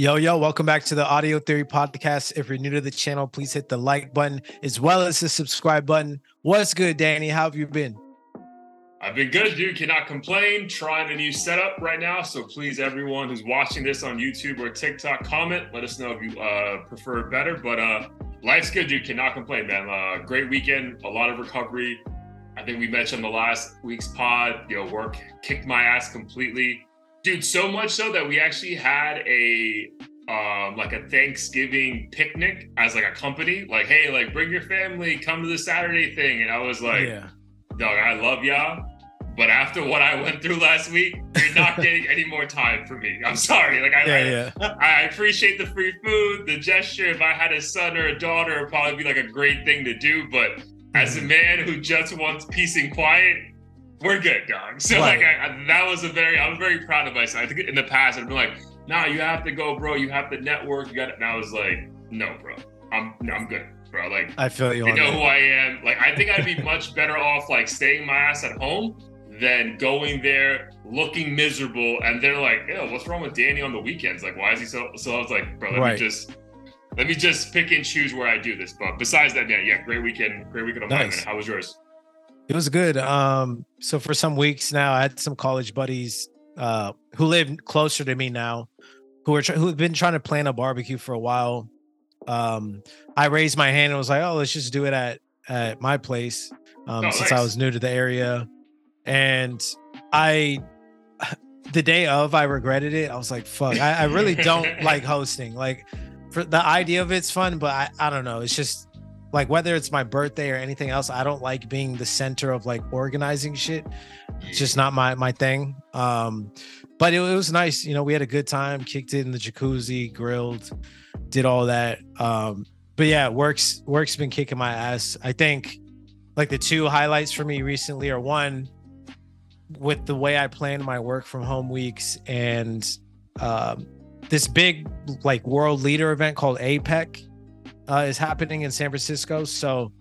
Yo, yo, welcome back to the Audio Theory Podcast. If you're new to the channel, please hit the like button as well as the subscribe button. What's good, Danny? How have you been? I've been good, dude. Cannot complain. Trying a new setup right now. So please, everyone who's watching this on YouTube or TikTok, comment. Let us know if you uh, prefer better. But uh, life's good, dude. Cannot complain, man. Uh, great weekend. A lot of recovery. I think we mentioned the last week's pod. You know, work kicked my ass completely dude so much so that we actually had a um like a thanksgiving picnic as like a company like hey like bring your family come to the saturday thing and i was like yeah. dog i love y'all but after what I went through last week, you're not getting any more time for me. I'm sorry. Like I, yeah, yeah. I, I, appreciate the free food, the gesture. If I had a son or a daughter, it'd probably be like a great thing to do. But as a mm-hmm. man who just wants peace and quiet, we're good, dog. So right. like I, I, that was a very I was very proud of myself. I think in the past I've been like, nah, you have to go, bro. You have to network. You got it. And I was like, no, bro. I'm no, I'm good, bro. Like I feel you. They know that. who I am. Like I think I'd be much better off like staying my ass at home than going there looking miserable. And they're like, yeah, what's wrong with Danny on the weekends? Like, why is he so? So I was like, bro, let right. me just. Let me just pick and choose where I do this. But besides that, man, yeah, great weekend. Great weekend of nice. mine. How was yours? It was good. Um, so for some weeks now, I had some college buddies uh, who live closer to me now, who are who've been trying to plan a barbecue for a while. Um, I raised my hand and was like, "Oh, let's just do it at at my place," um, oh, since nice. I was new to the area. And I, the day of, I regretted it. I was like, "Fuck!" I, I really don't like hosting. Like, for the idea of it's fun, but I, I don't know. It's just like whether it's my birthday or anything else i don't like being the center of like organizing shit. It's just not my my thing. Um but it, it, was nice you know we had a good time kicked it in the jacuzzi grilled did all that. Um but yeah works work's been kicking my ass. I think like the two highlights for me recently are one with the way i plan my work from home weeks and um this big like world leader event called apec uh, is happening in San Francisco. So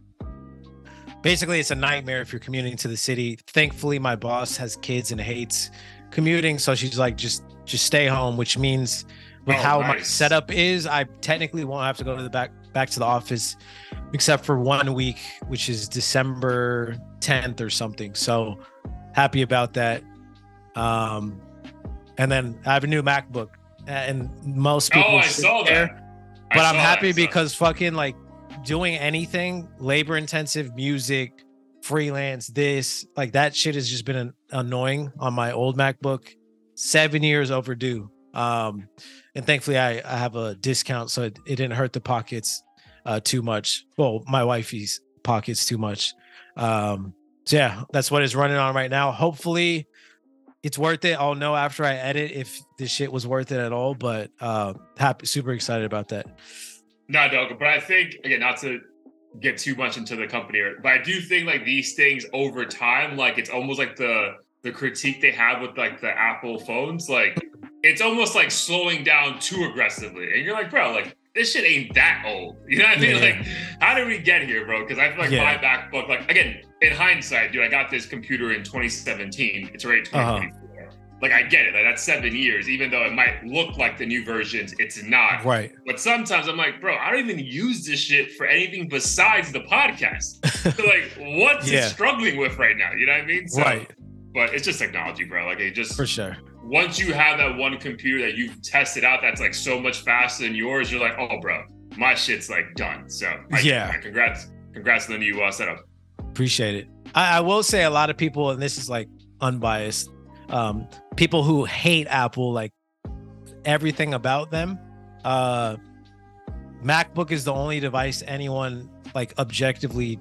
basically, it's a nightmare if you're commuting to the city. Thankfully, my boss has kids and hates commuting, so she's like, just just stay home, which means with oh, how nice. my setup is, I technically won't have to go to the back back to the office except for one week, which is December 10th or something. So happy about that. Um, and then I have a new MacBook, and most people. Oh, I saw there, that but I'm happy because fucking like doing anything labor intensive music, freelance, this like that shit has just been an, annoying on my old MacBook. Seven years overdue. Um, and thankfully I, I have a discount, so it, it didn't hurt the pockets uh too much. Well, my wifey's pockets too much. Um, so yeah, that's what is running on right now. Hopefully it's worth it. I'll know after I edit if this shit was worth it at all. But uh happy, super excited about that. No, no, but I think again, not to get too much into the company, but I do think like these things over time, like it's almost like the the critique they have with like the Apple phones, like it's almost like slowing down too aggressively, and you're like, bro, like this shit ain't that old. You know what I mean? Yeah, like, how did we get here, bro? Because I feel like yeah. my MacBook, like again, in hindsight, dude, I got this computer in 2017. It's already 2024. Uh-huh. Like I get it, like that's seven years, even though it might look like the new versions, it's not. Right. But sometimes I'm like, bro, I don't even use this shit for anything besides the podcast. so like, what's yeah. it struggling with right now? You know what I mean? So, right. But it's just technology, bro. Like it just for sure. Once you have that one computer that you've tested out, that's like so much faster than yours, you're like, oh, bro, my shit's like done. So I, yeah, congrats, congrats on the new uh, setup. Appreciate it. I, I will say a lot of people, and this is like unbiased, um, people who hate Apple, like everything about them. Uh, MacBook is the only device anyone like objectively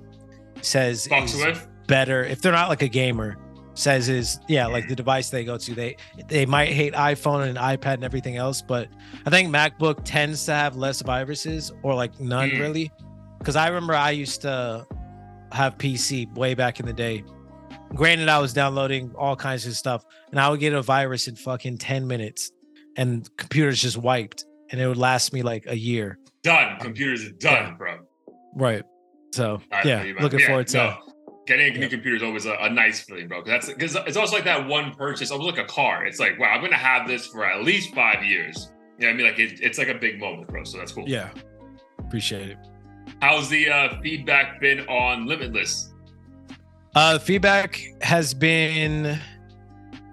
says is with. better if they're not like a gamer says is yeah like the device they go to they they might hate iphone and ipad and everything else but i think macbook tends to have less viruses or like none mm. really. Because i remember i used to have pc way back in the day. Granted i was downloading all kinds of stuff and i would get a virus in fucking 10 minutes and computers just wiped and it would last me like a year. Done. Computers are done yeah. bro. Right. So yeah looking yeah, forward to no getting a new computer is always a, a nice feeling, bro. Because that's because it's also like that one purchase, almost like a car. It's like, wow, I'm gonna have this for at least five years. Yeah, I mean, like it, it's like a big moment, bro. So that's cool. Yeah, appreciate it. How's the uh, feedback been on Limitless? Uh, feedback has been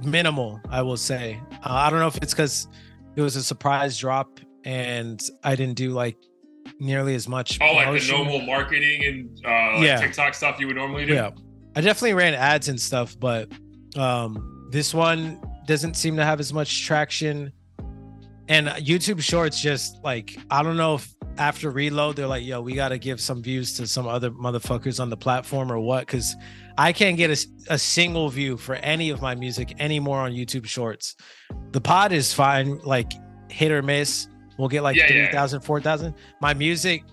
minimal, I will say. Uh, I don't know if it's because it was a surprise drop and I didn't do like nearly as much. Oh, like the normal marketing and uh, like Yeah. TikTok stuff you would normally do. Yeah, I definitely ran ads and stuff, but um, this one doesn't seem to have as much traction. And YouTube Shorts just like I don't know if after reload they're like, yo, we got to give some views to some other motherfuckers on the platform or what? Because I can't get a single view for any of my music anymore on YouTube Shorts. The pod is fine, like hit or miss. We'll get like Yeah, yeah. 3,000, 4,000. My music,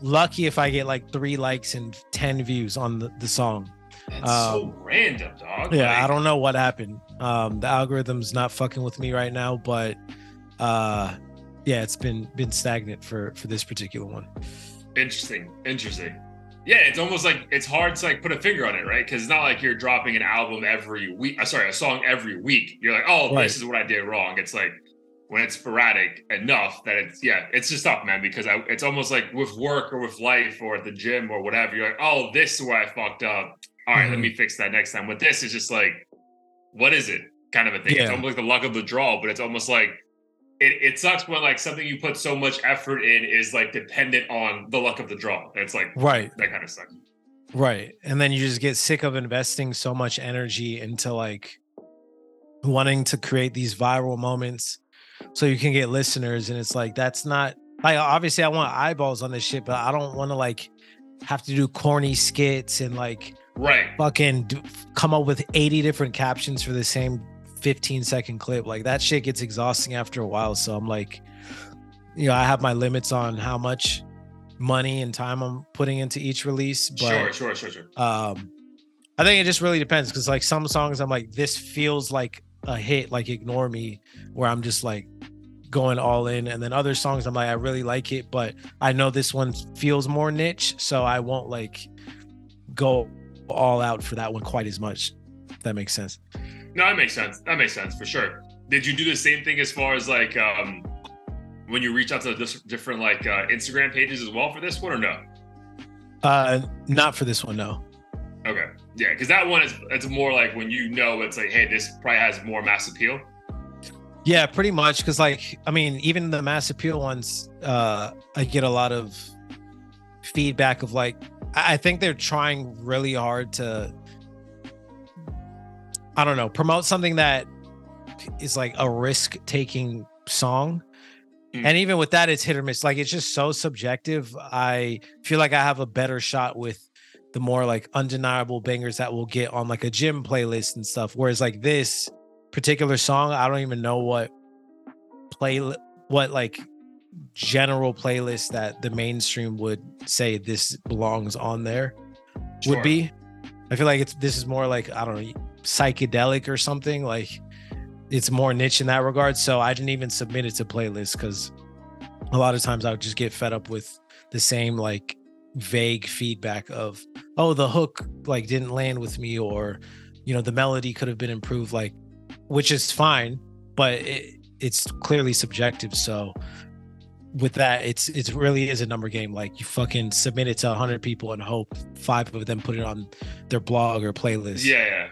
lucky if I get like three likes and 10 views on the, the song. That's so Um, random, dog. Yeah, Like, I don't know what happened. Um, the algorithm's not fucking with me right now, but uh, yeah, it's been been stagnant for for this particular one. Interesting. Interesting. Yeah, it's almost like it's hard to like put a finger on it, right? Because it's not like you're dropping an album every week. Uh, sorry, a song every week. You're like, oh, Right. this is what I did wrong. It's like when it's sporadic enough that it's yeah, it's just tough, man. Because I, it's almost like with work or with life or at the gym or whatever. You're like, oh, this is where I fucked up. All right, let Mhm. me fix that next time. But this is just like, what is it? Kind of a thing. It's almost like the luck of the draw, but it's almost like it, it sucks when like something you put so much effort in is like dependent on the luck of the draw. It's like Right, that kind of sucks. right, and then you just get sick of investing so much energy into like wanting to create these viral moments so you can get listeners, and it's like that's not like obviously I want eyeballs on this shit, but I don't want to like have to do corny skits and like Right. fucking do, come up with 80 different captions for the same 15 second clip like that shit gets exhausting after a while so i'm like you know i have my limits on how much money and time i'm putting into each release but sure, sure, sure, sure. um i think it just really depends because like some songs i'm like this feels like a hit like ignore me where i'm just like going all in and then other songs i'm like i really like it but i know this one feels more niche so i won't like go all out for that one quite as much if that makes sense No, that makes sense. That makes sense for sure. Did you do the same thing as far as like um when you reach out to dis- different like uh, Instagram pages as well for this one or no? uh not for this one no Okay. Yeah, because that one is it's more like when you know it's like, hey, this probably has more mass appeal. Yeah, pretty much. Because like, I mean, even the mass appeal ones, uh, I get a lot of feedback of like, I think they're trying really hard to, I don't know, promote something that is like a risk taking song. Mm. And even with that, it's hit or miss. Like, it's just so subjective. I feel like I have a better shot with the more like undeniable bangers that we'll get on like a gym playlist and stuff. Whereas like this, particular song i don't even know what play what like general playlist that the mainstream would say this belongs on there Sure. would be i feel like it's this is more like i don't know psychedelic or something like it's more niche in that regard so i didn't even submit it to playlists because a lot of times i would just get fed up with the same like vague feedback of oh the hook like didn't land with me or you know the melody could have been improved like which is fine but it, it's clearly subjective so with that it's it really is a number game like you fucking submit it to 100 people and hope five of them put it on their blog or playlist Yeah, yeah.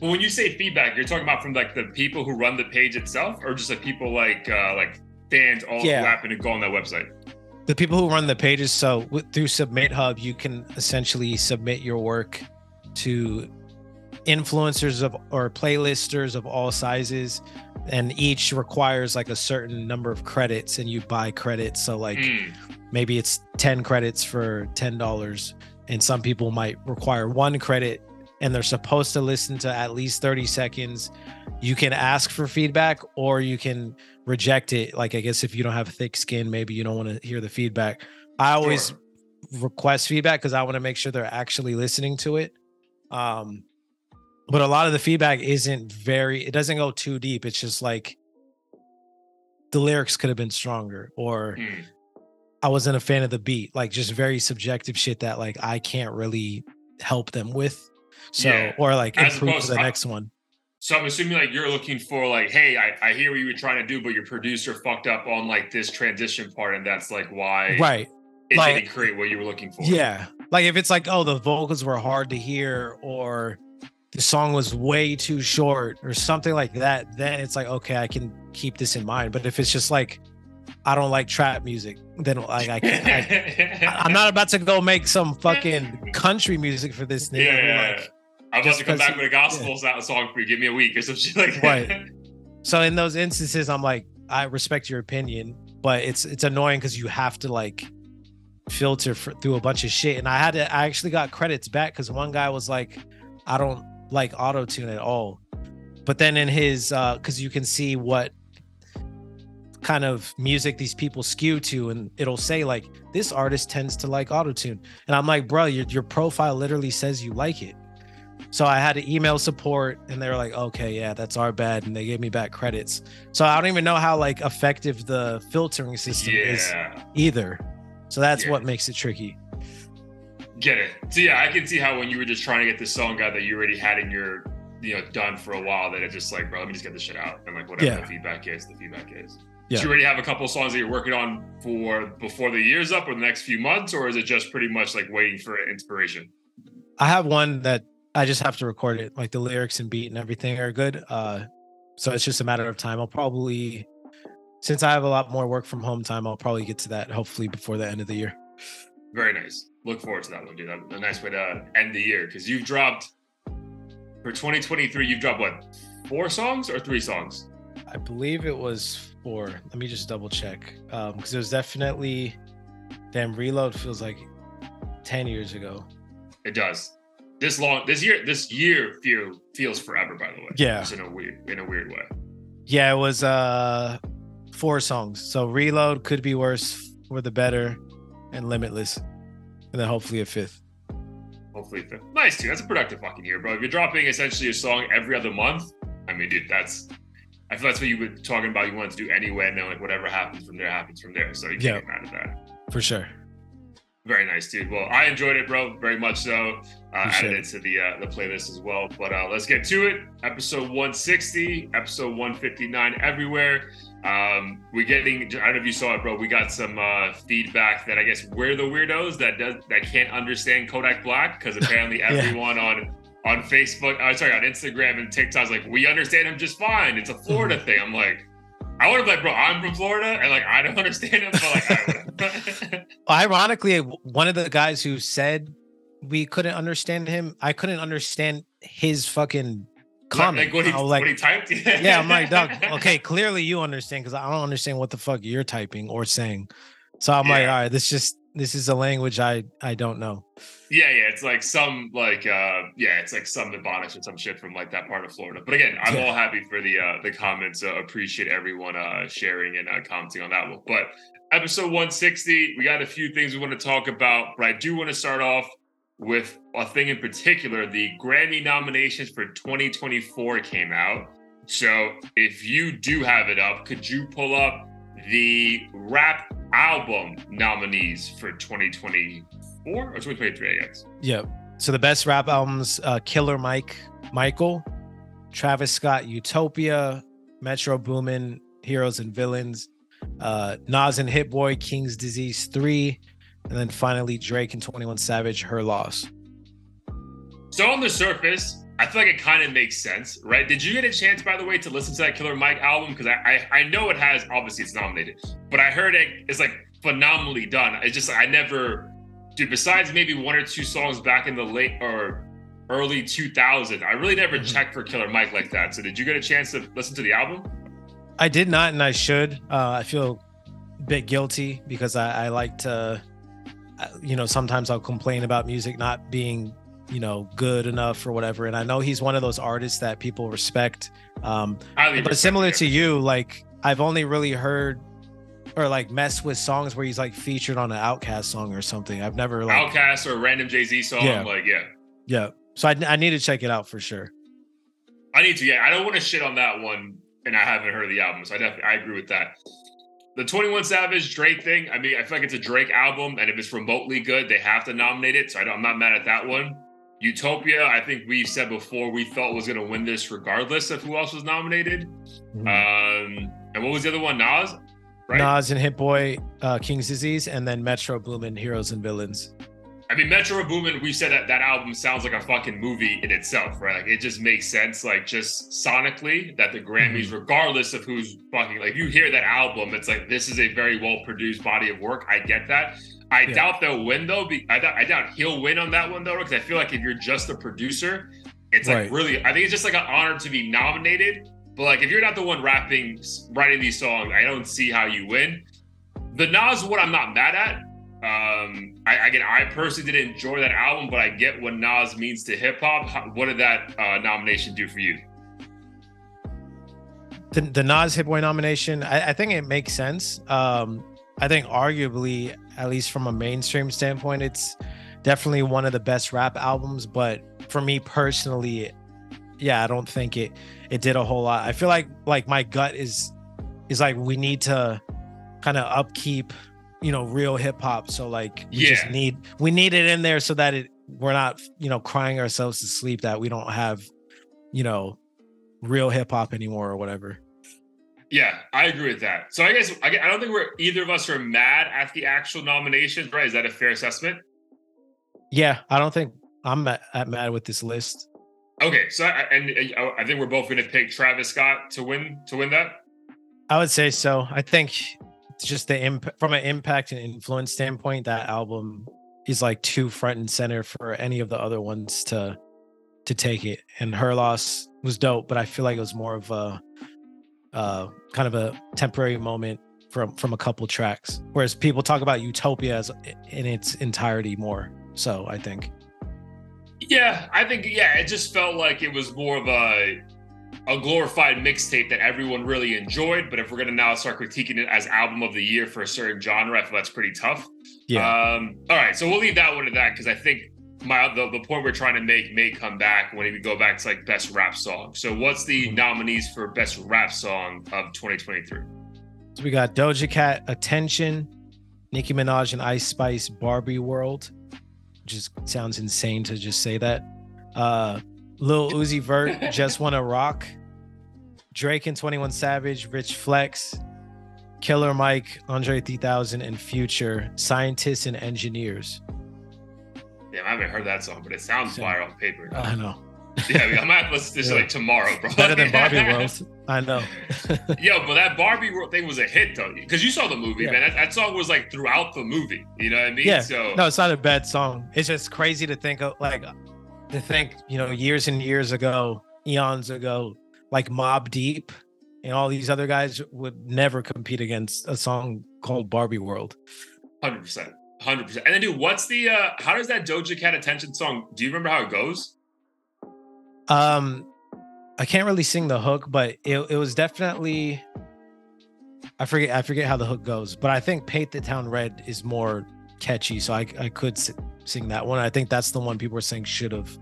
Well, when you say feedback, you're talking about from like the people who run the page itself, or just like people like uh like fans all Yeah. who happen to go on that website. the people who run the pages so with, through SubmitHub you can essentially submit your work to influencers of or playlisters of all sizes and each requires like a certain number of credits and you buy credits. So like Mm. maybe it's 10 credits for $10 and some people might require one credit and they're supposed to listen to at least 30 seconds. You can ask for feedback or you can reject it. Like i guess if you don't have thick skin maybe you don't want to hear the feedback. I always Sure. request feedback because i want to make sure they're actually listening to it. Um but a lot of the feedback isn't very it doesn't go too deep it's just like the lyrics could have been stronger or Mm. I wasn't a fan of the beat, like just very subjective shit that like I can't really help them with. So Yeah. or like As improve opposed the to- next one. So I'm assuming like you're looking for like, hey, I, I hear what you were trying to do, but your producer fucked up on like this transition part, and that's like why right it Like- didn't create what you were looking for. yeah like if it's like oh the vocals were hard to hear or the song was way too short or something like that then it's like okay i can keep this in mind but if it's just like i don't like trap music then like i can't I, i'm not about to go make some fucking country music for this Yeah, nigga yeah, yeah. like, I'm about just to come back with a gospel song for you. Give me a week or some shit like that. Right. so in those instances i'm like i respect your opinion but it's it's annoying because you have to like filter for, through a bunch of shit and i had to i actually got credits back because one guy was like i don't like auto tune at all but then in his uh because you can see what kind of music these people skew to and it'll say like this artist tends to like auto tune and i'm like bro your, your profile literally says you like it so I had to email support and they were like, okay, yeah, that's our bad. And they gave me back credits. So I don't even know how like effective the filtering system is either. So that's Yeah. what makes it tricky. Get it. So yeah, I can see how when you were just trying to get this song out that you already had in your, you know, done for a while, that it's just like, bro, let me just get this shit out. And like whatever Yeah. the feedback is, the feedback is. Yeah. Do you already have a couple of songs that you're working on for before the year's up or the next few months, or is it just pretty much like waiting for inspiration? I have one that I just have to record it. Like the lyrics and beat and everything are good. Uh, so it's just a matter of time. I'll probably, since I have a lot more work from home time, I'll probably get to that hopefully before the end of the year. Very nice. Look forward to that one, dude. A nice way to end the year because you've dropped for 2023. You've dropped what? Four songs or three songs? I believe it was four. Let me just double check. Um, because it was definitely damn reload feels like 10 years ago. It does. This long, this year, this year feel feels forever. By the way, Yeah. just in a weird, in a weird way. Yeah, it was uh four songs. So reload could be worse for the better and limitless. And then hopefully a fifth. Hopefully, a fifth. nice too. That's a productive fucking year, bro. If you're dropping essentially a song every other month, I mean, dude, that's. I feel that's what you were talking about. You wanted to do anyway, and then like whatever happens from there happens from there. So you can't Yeah. get mad at that. For sure. Very nice, dude. Well, I enjoyed it, bro. Very much so. Uh, added it to the uh, the playlist as well. But uh, let's get to it. Episode 160, episode 159, everywhere. Um, we're getting. I don't know if you saw it, bro. We got some uh, feedback that I guess we're the weirdos that does that can't understand Kodak Black because apparently Yeah. everyone on on Facebook, uh, sorry, on Instagram and TikTok is like, we understand him just fine. It's a Florida Mm-hmm. thing. I'm like. I would have like, bro, I'm from Florida, and like I don't understand him, but like. Ironically, one of the guys who said we couldn't understand him, I couldn't understand his fucking comment. Like what he, I was like, what he typed. yeah, I'm like, okay, clearly you understand because I don't understand what the fuck you're typing or saying. So I'm like, Yeah. all right, this just this is a language I I don't know. Yeah, yeah, it's like some like uh yeah, it's like some Ebonics or some shit from like that part of Florida. But again, I'm all happy for the uh the comments. Uh, appreciate everyone uh sharing and uh, commenting on that one. But episode 160, we got a few things we want to talk about, but I do want to start off with a thing in particular. The Grammy nominations for 2024 came out. So if you do have it up, could you pull up the rap album nominees for 2024 or 2023, I guess? Yeah. So the best rap albums: uh, Killer Mike, Michael, Travis Scott, Utopia, Metro Boomin, Heroes and Villains, uh, Nas and Hit Boy, King's Disease Three, and then finally Drake and Twenty One Savage, Her Loss. So on the surface, I feel like it kind of makes sense, right? Did you get a chance, by the way, to listen to that Killer Mike album? Because I, I I know it has obviously it's nominated, but I heard it it is like phenomenally done. It's just I never, dude. Besides maybe one or two songs back in the late or early 2000, I really never Mhm. checked for Killer Mike like that. So did you get a chance to listen to the album? I did not, and I should. Uh, I feel a bit guilty because I, I like to, uh, you know, sometimes I'll complain about music not being, you know, good enough or whatever. And I know he's one of those artists that people respect. Um, but respect similar to you, like I've only really heard or like messed with songs where he's like featured on an OutKast song or something. I've never like, OutKast or a random Jay Z song, Yeah. like yeah. yeah. So I, I need to check it out for sure. I need to. Yeah, I don't want to shit on that one, and I haven't heard the album, so I definitely I agree with that. The Twenty One Savage Drake thing. I mean, I feel like it's a Drake album, and if it's remotely good, they have to nominate it. So I don't, I'm not mad at that one. Utopia, I think we've said before we thought was going to win this regardless of who else was nominated. Mhm. Um, and what was the other one? Nas, right? Nas and Hit Boy, uh, King's Disease, and then Metro Boomin, Heroes and Villains. I mean, Metro Boomin, we said that that album sounds like a fucking movie in itself, right? Like it just makes sense, like just sonically, that the Grammys, Mm-hmm. regardless of who's fucking, like you hear that album, it's like this is a very well produced body of work. I get that. I Yeah. doubt they'll win though. Be, I, doubt, I doubt he'll win on that one though, because I feel like if you're just a producer, it's like Right. really. I think it's just like an honor to be nominated. But like if you're not the one rapping, writing these songs, I don't see how you win. The Nas one, I'm not mad at. Um, I again, I personally didn't enjoy that album, but I get what Nas means to hip hop. What did that uh, nomination do for you? the, the Nas Hit Boy nomination, I, I think it makes sense. Um, I think arguably, at least from a mainstream standpoint, it's definitely one of the best rap albums. But for me personally, yeah, I don't think it it did a whole lot. I feel like like my gut is is like we need to kind of upkeep, you know, real hip hop. So like we just need we need it in there so that it we're not you know crying ourselves to sleep that we don't have you know real hip hop anymore or whatever. Yeah, I agree with that. So I guess I, don't think we're either of us are mad at the actual nominations, right? Is that a fair assessment? Yeah, I don't think I'm mad, at mad with this list. Okay, so I, and uh, I think we're both going to pick Travis Scott to win to win that. I would say so. I think just the impact from an impact and influence standpoint, that album is like too front and center for any of the other ones to to take it. And her loss was dope, but I feel like it was more of a uh kind of a temporary moment from from a couple tracks. Whereas people talk about Utopia as in its entirety more. So I think. Yeah, I think yeah, it just felt like it was more of a a glorified mixtape that everyone really enjoyed. But if we're gonna now start critiquing it as album of the year for a certain genre, I feel that's pretty tough. Yeah. Um, all right, so we'll leave that one to that because I think my the, the point we're trying to make may come back when we go back to like best rap song. So what's the Mhm. nominees for best rap song of 2023? So we got Doja Cat, Attention, Nicki Minaj and Ice Spice, Barbie World, Just sounds insane to just say that. Uh Lil Uzi Vert, Just Wanna Rock, Drake and 21 Savage, Rich Flex, Killer Mike, Andre 3000, and Future, Scientists and Engineers. Damn, I haven't heard that song, but it sounds fire on paper. I know. yeah, I, mean, I might have to listen to this Yeah. like tomorrow, bro. Better than Barbie World. I know. Yo, but that Barbie World thing was a hit though, because you saw the movie, Yeah. man. That, that song was like throughout the movie. You know what I mean? Yeah. So No, it's not a bad song. It's just crazy to think of like to think, you know, years and years ago, eons ago, like Mobb Deep and all these other guys would never compete against a song called Barbie World. hundred percent, hundred percent. And then, dude, what's the? uh How does that Doja Cat attention song? Do you remember how it goes? Um I can't really sing the hook, but it, it was definitely I forget I forget how the hook goes, but I think Paint the Town Red is more catchy, so I I could s- sing that one. I think that's the one people are saying should have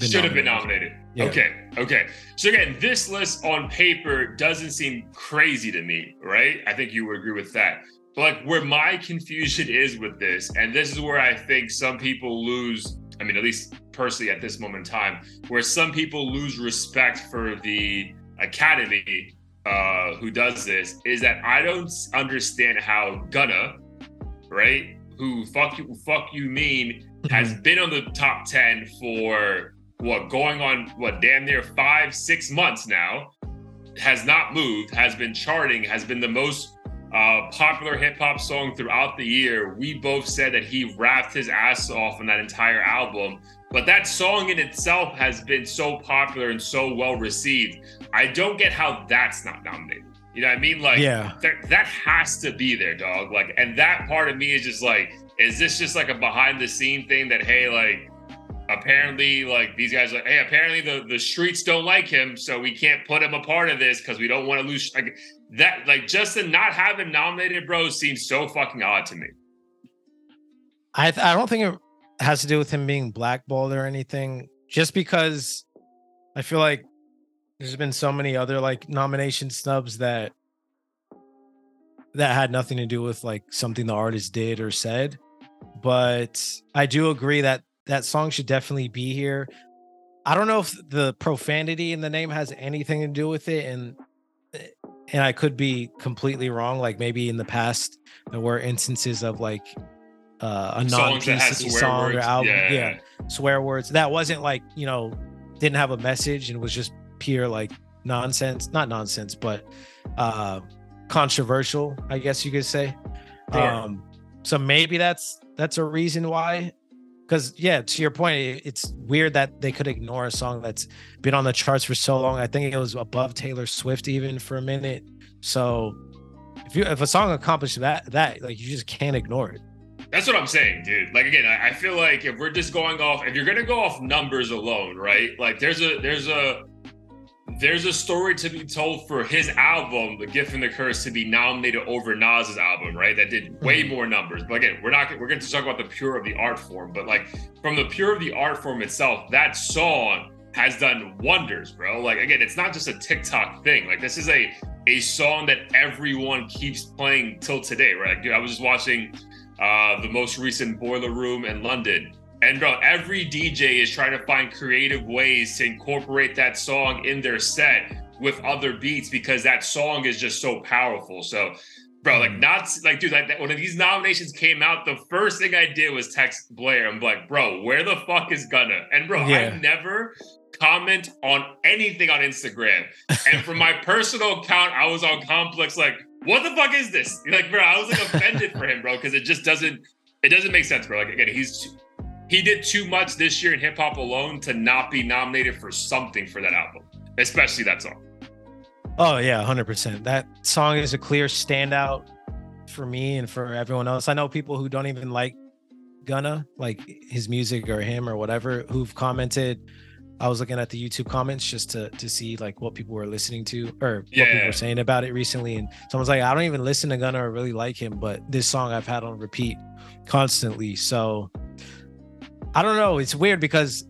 Should have been nominated. Yeah. Okay, okay. So again, this list on paper doesn't seem crazy to me, right? I think you would agree with that. But like where my confusion is with this, and this is where I think some people lose, I mean, at least personally at this moment in time, where some people lose respect for the academy uh who does this, is that I don't understand how Gunna, right? Who fuck you fuck you mean has been on the top 10 for what going on what damn near five six months now. Has not moved has been charting has been the most uh, popular hip-hop song throughout the year. We both said that he rapped his ass off on that entire album but that song in itself has been so popular and so well received. I don't get how that's not nominated you know what i mean like yeah. that that has to be there, dog. Like, and that part of me is just like, is this just like a behind the scene thing that hey, like, apparently, like these guys are like, hey, apparently the the streets don't like him, so we can't put him a part of this because we don't want to lose. Like that, like just to not have him nominated, bro, seems so fucking odd to me. I th- I don't think it has to do with him being blackballed or anything. Just because I feel like there's been so many other like nomination snubs that that had nothing to do with like something the artist did or said. But I do agree that that song should definitely be here. I don't know if the profanity in the name has anything to do with it, and and I could be completely wrong. Like maybe in the past there were instances of like uh, a non PC song words. or album, yeah. yeah, swear words that wasn't like you know didn't have a message and was just pure like nonsense, not nonsense, but uh controversial, I guess you could say. Um, so maybe that's that's a reason why because yeah to your point it's weird that they could ignore a song that's been on the charts for so long. I think it was above taylor swift even for a minute. So if you if a song accomplished that that like you just can't ignore it. That's what i'm saying dude. Like again I, I feel like if we're just going off if you're gonna go off numbers alone right? Like there's a there's a there's a story to be told for his album, The Gift and the Curse, to be nominated over Nas's album, right? That did way mm-hmm. more numbers. But again, we're not we're going to talk about the pure of the art form, but like from the pure of the art form itself, that song has done wonders, bro. Like again, it's not just a TikTok thing. Like this is a a song that everyone keeps playing till today, right? Like, dude, I was just watching uh the most recent Boiler Room in London and bro, every DJ is trying to find creative ways to incorporate that song in their set with other beats because that song is just so powerful. So, bro, like mm. not like dude, like when these nominations came out, the first thing I did was text Blair. I'm like, bro, where the fuck is Gunna? And bro, yeah. I never comment on anything on Instagram. And from my personal account, I was on Complex like, what the fuck is this? Like, bro, I was like offended for him, bro, because it just doesn't it doesn't make sense, bro. Like again, he's he did too much this year in hip hop alone to not be nominated for something for that album, especially that song. Oh yeah, hundred percent. That song is a clear standout for me and for everyone else. I know people who don't even like Gunna, like his music or him or whatever, who've commented. I was looking at the YouTube comments just to to see like what people were listening to or yeah. what people were saying about it recently. And someone's like, I don't even listen to Gunna or really like him, but this song I've had on repeat constantly. So I don't know. It's weird because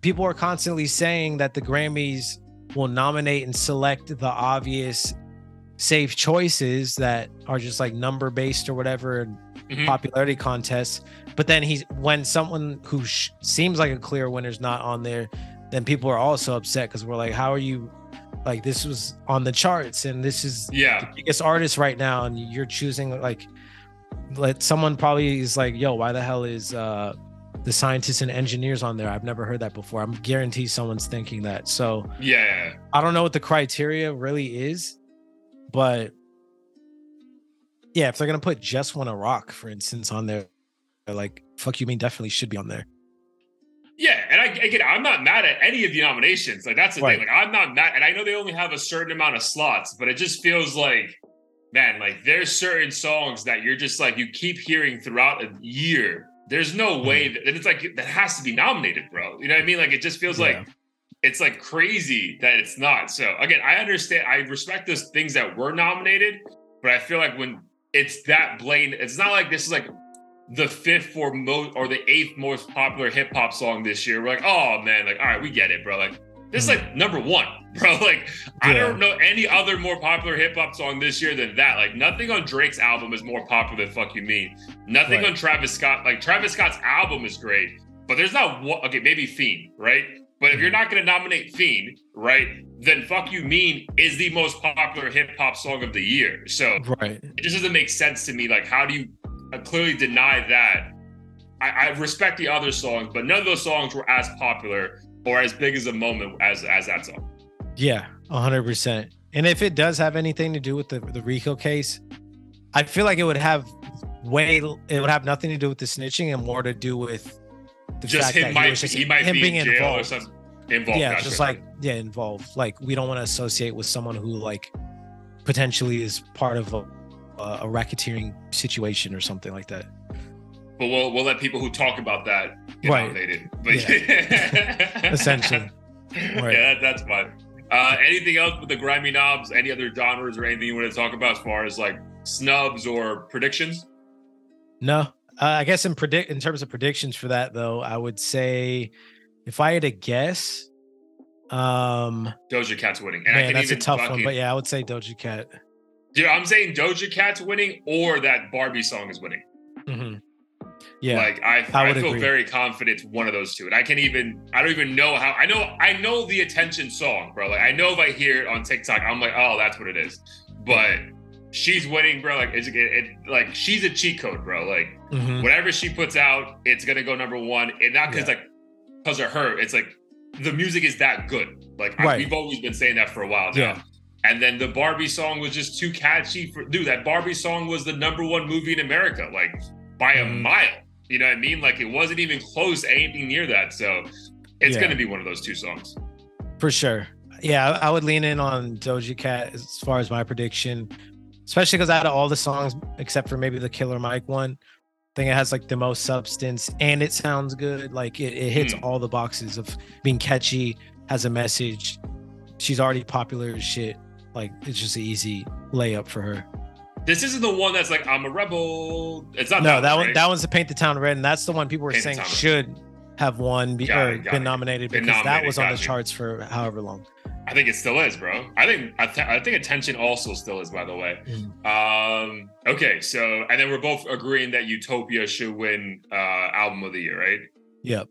people are constantly saying that the Grammys will nominate and select the obvious safe choices that are just like number based or whatever and mm-hmm. popularity contests. But then he's when someone who sh- seems like a clear winner is not on there, then people are also upset because we're like, how are you? Like this was on the charts and this is yeah the biggest artist right now, and you're choosing like let someone probably is like, yo, why the hell is uh the scientists and engineers on there. I've never heard that before. I'm guaranteed someone's thinking that. So yeah, I don't know what the criteria really is, but yeah, if they're gonna put just wanna rock, for instance, on there, like fuck you mean definitely should be on there. Yeah, and I again, I'm not mad at any of the nominations. Like that's the right. thing. Like I'm not mad, and I know they only have a certain amount of slots, but it just feels like, man, like there's certain songs that you're just like you keep hearing throughout a year there's no hmm. way that it's like that has to be nominated, bro. You know what I mean? Like it just feels yeah. like it's like crazy that it's not. So again, I understand, I respect those things that were nominated, but I feel like when it's that blatant, it's not like this is like the fifth or most or the eighth most popular hip hop song this year. We're like, oh man, like all right, we get it, bro. Like this is hmm. like number one, bro. Like yeah. I don't know any other more popular hip hop song this year than that. Like nothing on Drake's album is more popular than "Fuck You Mean." Nothing right. on Travis Scott. Like Travis Scott's album is great, but there's not one. Okay, maybe Fiend, right? But if you're mm-hmm. not going to nominate Fiend, right, then "Fuck You Mean" is the most popular hip hop song of the year. So right, it just doesn't make sense to me. Like, how do you uh, clearly deny that? I, I respect the other songs, but none of those songs were as popular or as big as a moment as as that song. Yeah, hundred percent. And if it does have anything to do with the the RICO case, I feel like it would have way it would have nothing to do with the snitching and more to do with the just fact him that might, he, was just, he might him be being in involved. Or something. Involved, yeah, just like yeah, involved. Like we don't want to associate with someone who like potentially is part of a, a racketeering situation or something like that but we'll we'll let people who talk about that get right. nominated. But yeah. essentially, right. yeah, that, that's fine. Uh, anything else with the Grammy noms? Any other genres or anything you want to talk about as far as like snubs or predictions? No, uh, I guess in predict in terms of predictions for that though, I would say if I had to guess, um, Doja Cat's winning. And man, that's a tough fucking, one, but yeah, I would say Doja Cat. Dude, I'm saying Doja Cat's winning or that Barbie song is winning. Mm-hmm. Yeah. Like I, I I, feel agree. very confident one of those two. And I can't even I don't even know how I know I know the attention song, bro. Like I know if I hear it on TikTok, I'm like, oh, that's what it is. But she's winning, bro. Like it's it, it like she's a cheat code, bro. Like Mhm. whatever she puts out, it's gonna go number one. And not because Yeah. like because of her, it's like the music is that good. Like I, we've always been saying that for a while now. Yeah. And then the Barbie song was just too catchy for dude. That Barbie song was the number one movie in America, like by a Mhm. mile. You know what I mean? Like it wasn't even close to anything near that. So it's Yeah. gonna be one of those two songs. For sure. Yeah, I I would lean in on Doja Cat as far as my prediction, especially because out of all the songs, except for maybe the Killer Mike one, I think it has like the most substance and it sounds good. Like it, it hits Mm. all the boxes of being catchy, has a message. She's already popular as shit. Like it's just an easy layup for her. This isn't the one that's like I'm a rebel. It's not No, that that, one right? that one's the Paint the Town Red, and that's the one people were Paint saying should have won be, Got or it, been nominated Been because that was on the you. charts for however long. I think it still is, bro. I think I, th- I think attention also still is, by the way. Um, okay, so and then we're both agreeing that Utopia should win uh album of the year, right? Yep.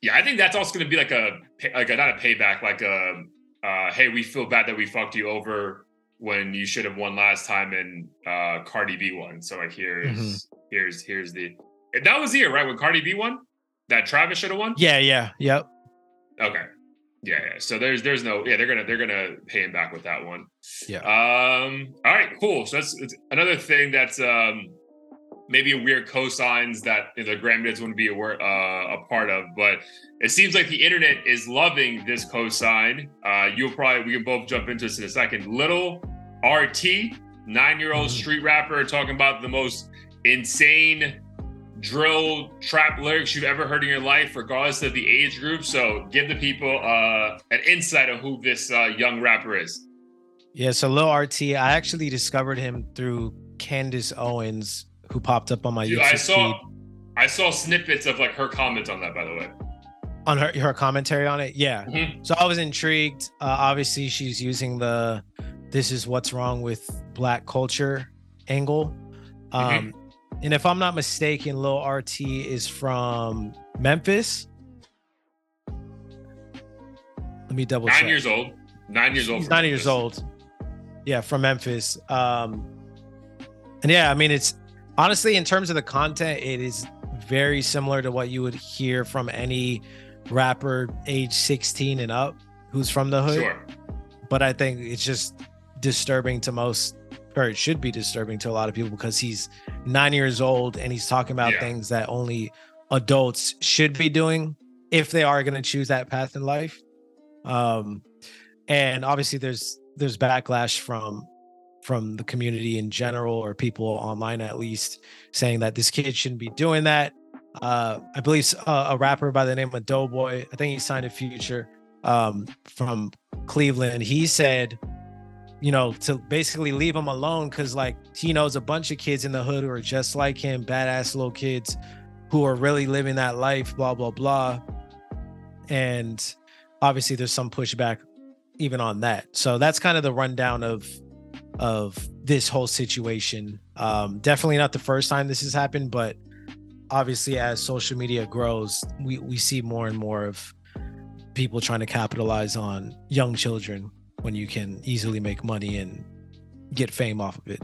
Yeah, I think that's also going to be like a like a, not a payback, like a uh, hey, we feel bad that we fucked you over when you should have won last time, and uh, Cardi B won. So like here's Mm-hmm. here's here's the that was the year right when Cardi B won. That Travis should have won. Yeah, yeah, yep. Okay. Yeah, yeah. So there's there's no yeah they're gonna they're gonna pay him back with that one. Yeah. Um. All right. Cool. So that's it's another thing that's um maybe weird cosigns that the Grammys wouldn't be a uh, a part of, but it seems like the internet is loving this cosign. Uh, you'll probably we can both jump into this in a second. Little RT, nine year old Mhm. street rapper, talking about the most insane drill trap lyrics you've ever heard in your life, regardless of the age group. So give the people uh, an insight of who this uh, young rapper is. Yeah, so Lil RT, I actually discovered him through Candace Owens, who popped up on my Dude, YouTube I saw feed I saw snippets of like her comments on that, by the way. on her her commentary on it. Yeah, Mhm. so I was intrigued. Uh, obviously, she's using the "this is what's wrong with Black culture" angle. Um, And if I'm not mistaken, Lil RT is from Memphis. Let me double Nine check. Nine years old. Nine years old. He's nine years old. Yeah, from Memphis. Um, and yeah, I mean, it's honestly in terms of the content, it is very similar to what you would hear from any rapper age 16 and up who's from the hood. Sure. But I think it's just disturbing to most, or it should be disturbing to a lot of people because he's nine years old and he's talking about Yeah. things that only adults should be doing if they are going to choose that path in life. Um, and obviously there's there's backlash from from the community in general or people online at least saying that this kid shouldn't be doing that. Uh i believe s- uh, a rapper by the name of Doe Boy i think he signed a future um from cleveland. He said you know to basically leave him alone because like he knows a bunch of kids in the hood who are just like him badass little kids who are really living that life blah blah blah. And obviously there's some pushback even on that. So that's kind of the rundown of of this whole situation um definitely not the first time this has happened but obviously as social media grows we we see more and more of people trying to capitalize on young children when you can easily make money and get fame off of it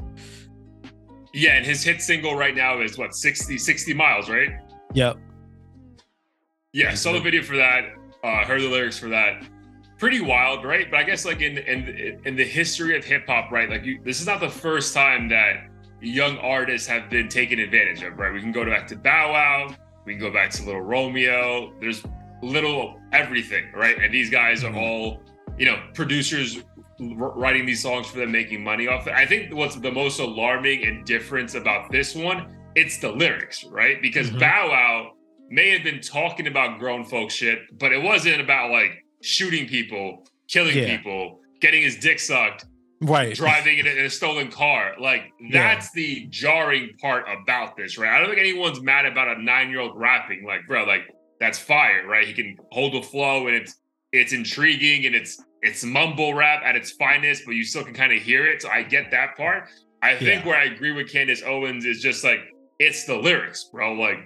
Yeah, and his hit single right now is what 60, 60 miles, right? yep Yeah, saw the video for that. Uh, heard the lyrics for that. Pretty wild, right? But I guess like in in in the history of hip hop, right? Like you, this is not the first time that young artists have been taken advantage of, right? We can go back to Bow Wow. We can go back to Little Romeo. There's little everything, right? And these guys are all, you know, producers writing these songs for them, making money off it. I think what's the most alarming and difference about this one, it's the lyrics, right? Because Mhm. Bow Wow may have been talking about grown folk shit, but it wasn't about like shooting people, killing Yeah. people, getting his dick sucked, right driving in a, in a stolen car. Like Yeah. that's the jarring part about this, right? I don't think anyone's mad about a nine-year-old rapping. Like, bro, like that's fire, right? He can hold the flow and it's it's intriguing and it's it's mumble rap at its finest, but you still can kind of hear it. So I get that part. I think Yeah. where I agree with Candace Owens is just like it's the lyrics, bro. Like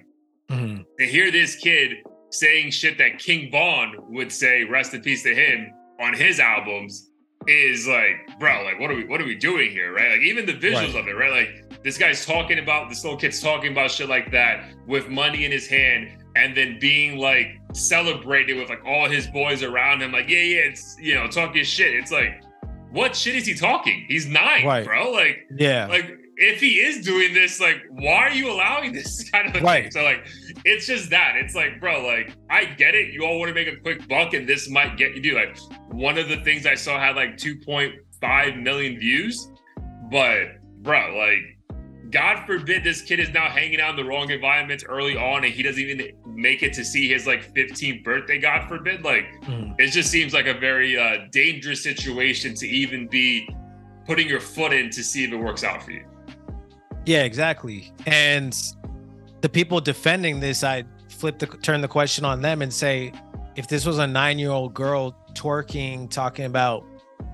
Mhm. To hear this kid saying shit that King Von would say, rest in peace to him, on his albums is like, bro, like what are we what are we doing here? Right? Like even the visuals Right. of it, right? Like this guy's talking about this little kid's talking about shit like that with money in his hand and then being like celebrated with like all his boys around him, like, yeah, yeah, it's you know, talking shit. It's like, what shit is he talking? He's nine, Right. bro. Like Yeah. like if he is doing this, like, why are you allowing this kind of a thing? So like, it's just that. It's like, bro, like, I get it. You all want to make a quick buck, and this might get you do. Like, one of the things I saw had like 2.5 million views, but bro, like, God forbid this kid is now hanging out in the wrong environments early on, and he doesn't even make it to see his like 15th birthday. God forbid, like Mhm. it just seems like a very uh, dangerous situation to even be putting your foot in to see if it works out for you. Yeah, exactly. And the people defending this, I flip the turn the question on them and say, if this was a nine-year-old girl twerking, talking about,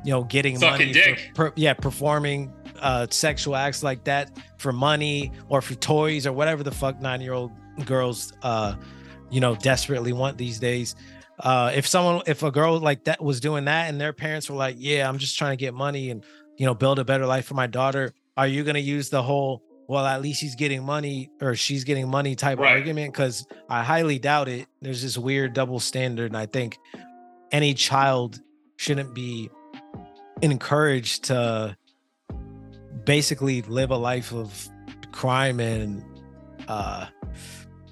you know, getting Sucking money. For, per, yeah, performing uh, sexual acts like that for money or for toys or whatever the fuck nine-year-old girls, uh, you know, desperately want these days. Uh, if someone, if a girl like that was doing that, and their parents were like, "Yeah, I'm just trying to get money and you know build a better life for my daughter," are you going to use the whole well at least he's getting money or she's getting money type Right. argument? Because i highly doubt it. There's this weird double standard and i think any child shouldn't be encouraged to basically live a life of crime and uh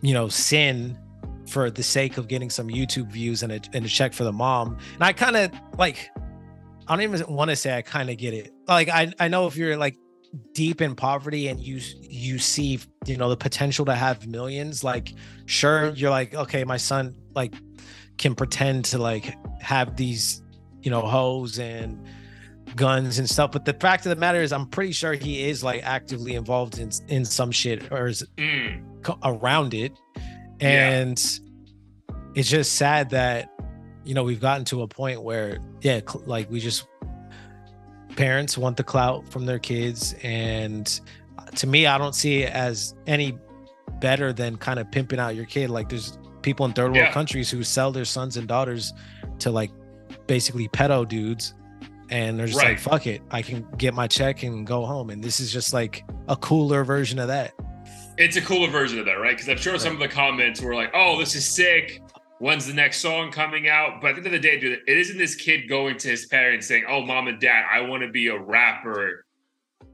you know sin for the sake of getting some youtube views and a, and a check for the mom. And i kind of like i don't even want to say i kind of get it. Like i i know if you're like deep in poverty and you you see you know the potential to have millions like sure you're like okay my son like can pretend to like have these you know hoes and guns and stuff. But the fact of the matter is i'm pretty sure he is like actively involved in in some shit or is Mm, co- around it. Yeah. and it's just sad that you know we've gotten to a point where yeah cl- like we just parents want the clout from their kids and to me i don't see it as any better than kind of pimping out your kid like there's people in third world Yeah. countries who sell their sons and daughters to like basically pedo dudes and they're just Right. like fuck it i can get my check and go home and this is just like a cooler version of that it's a cooler version of that, right? Because I'm sure some of the comments were like, "Oh, this is sick. When's the next song coming out?" But at the end of the day, dude, it isn't this kid going to his parents saying, "Oh, mom and dad, I want to be a rapper,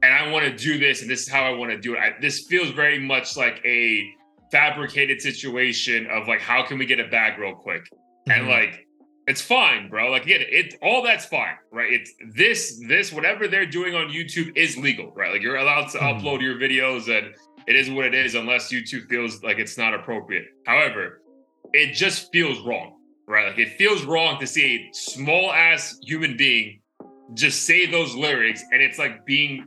and I want to do this, and this is how I want to do it." I, this feels very much like a fabricated situation of like, how can we get a bag real quick? and Mhm. like it's fine bro like again it all that's fine right it's this this whatever they're doing on youtube is legal right like you're allowed to Mhm. upload your videos and it is what it is unless youtube feels like it's not appropriate however it just feels wrong right like it feels wrong to see a small ass human being just say those lyrics and it's like being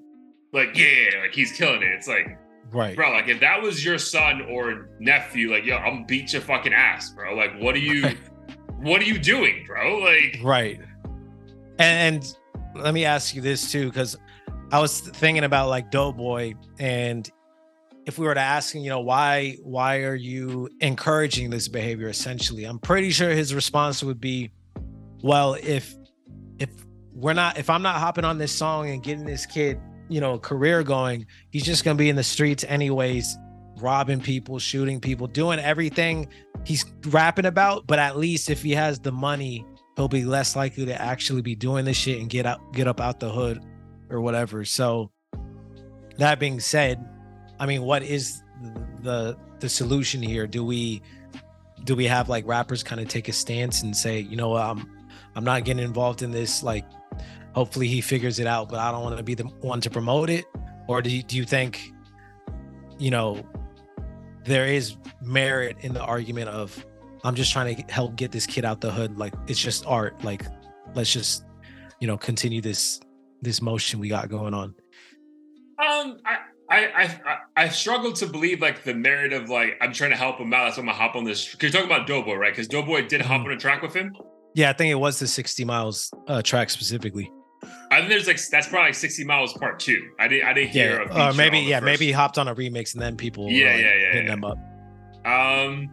like yeah like he's killing it it's like right bro, like if that was your son or nephew, like yo, I'm beat your fucking ass, bro. Like, what are you, what are you doing, bro? Like, Right. And, and let me ask you this too, because I was thinking about like Doe Boy, and if we were to ask him, you know, why why are you encouraging this behavior? Essentially, I'm pretty sure his response would be, well, if if we're not if I'm not hopping on this song and getting this kid, you know, a career going, he's just gonna be in the streets anyways, robbing people, shooting people, doing everything he's rapping about. But at least if he has the money, he'll be less likely to actually be doing this shit and get out get up out the hood or whatever. So that being said, I mean, what is the the solution here? Do we do we have like rappers kind of take a stance and say, you know, I'm I'm not getting involved in this. Like, hopefully he figures it out, but I don't want to be the one to promote it. Or do you, do you think, you know, there is merit in the argument of I'm just trying to help get this kid out the hood. Like it's just art. Like let's just, you know, continue this this motion we got going on. um, I. I, I I- struggle to believe like the merit of like I'm trying to help him out. That's why I'm gonna hop on this. Cause you're talking about Doe Boy, right? Because Doe Boy did hop Mhm. on a track with him. Yeah, I think it was the 60 miles uh, track specifically. I think there's like that's probably like 60 miles part two. I didn't I didn't hear. Yeah, or maybe yeah, first- maybe he hopped on a remix and then people Yeah, yeah, yeah, yeah. them up. Um,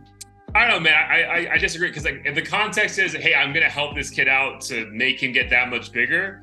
I don't know, man. I I, I disagree because like if the context is, hey, I'm gonna help this kid out to make him get that much bigger.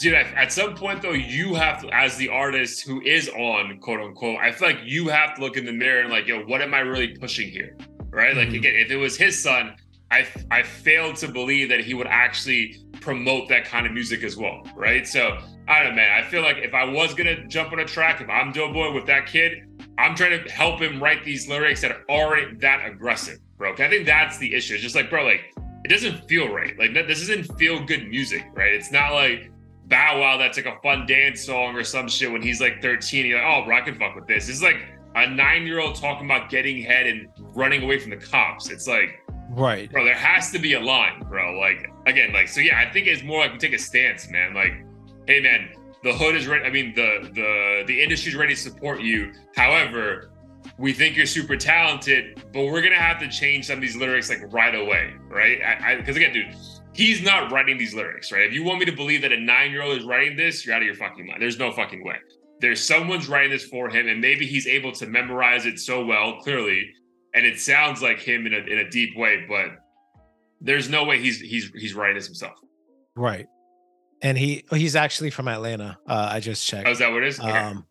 Dude, at some point though, you have to, as the artist who is on quote unquote, I feel like you have to look in the mirror and like, yo, what am I really pushing here? Right? Like mm-hmm. again, if it was his son, I I failed to believe that he would actually promote that kind of music as well, right? So I don't know, man. I feel like if I was gonna jump on a track, if I'm Doe Boy with that kid, I'm trying to help him write these lyrics that aren't that aggressive, bro. I think that's the issue. It's just like, bro, like it doesn't feel right. Like this isn't feel good music, right? It's not like Bow Wow that's like a fun dance song or some shit when he's like 13. You're like, oh, bro, I can fuck with this. It's like a nine year old talking about getting head and running away from the cops. It's like, right, bro, there has to be a line, bro. Like, again, like, so yeah, I think it's more like we take a stance, man. Like, hey, man, the hood is ready. I mean, the the the industry's ready to support you. However, we think you're super talented, but we're gonna have to change some of these lyrics like right away, right? Because again, dude, he's not writing these lyrics, right? If you want me to believe that a nine year old is writing this, you're out of your fucking mind. There's no fucking way. There's someone's writing this for him, and maybe he's able to memorize it so well, clearly, and it sounds like him in a in a deep way, but there's no way he's he's he's writing this himself. Right. And he he's actually from Atlanta. Uh, I just checked. Oh, is that what it is? Okay. Um,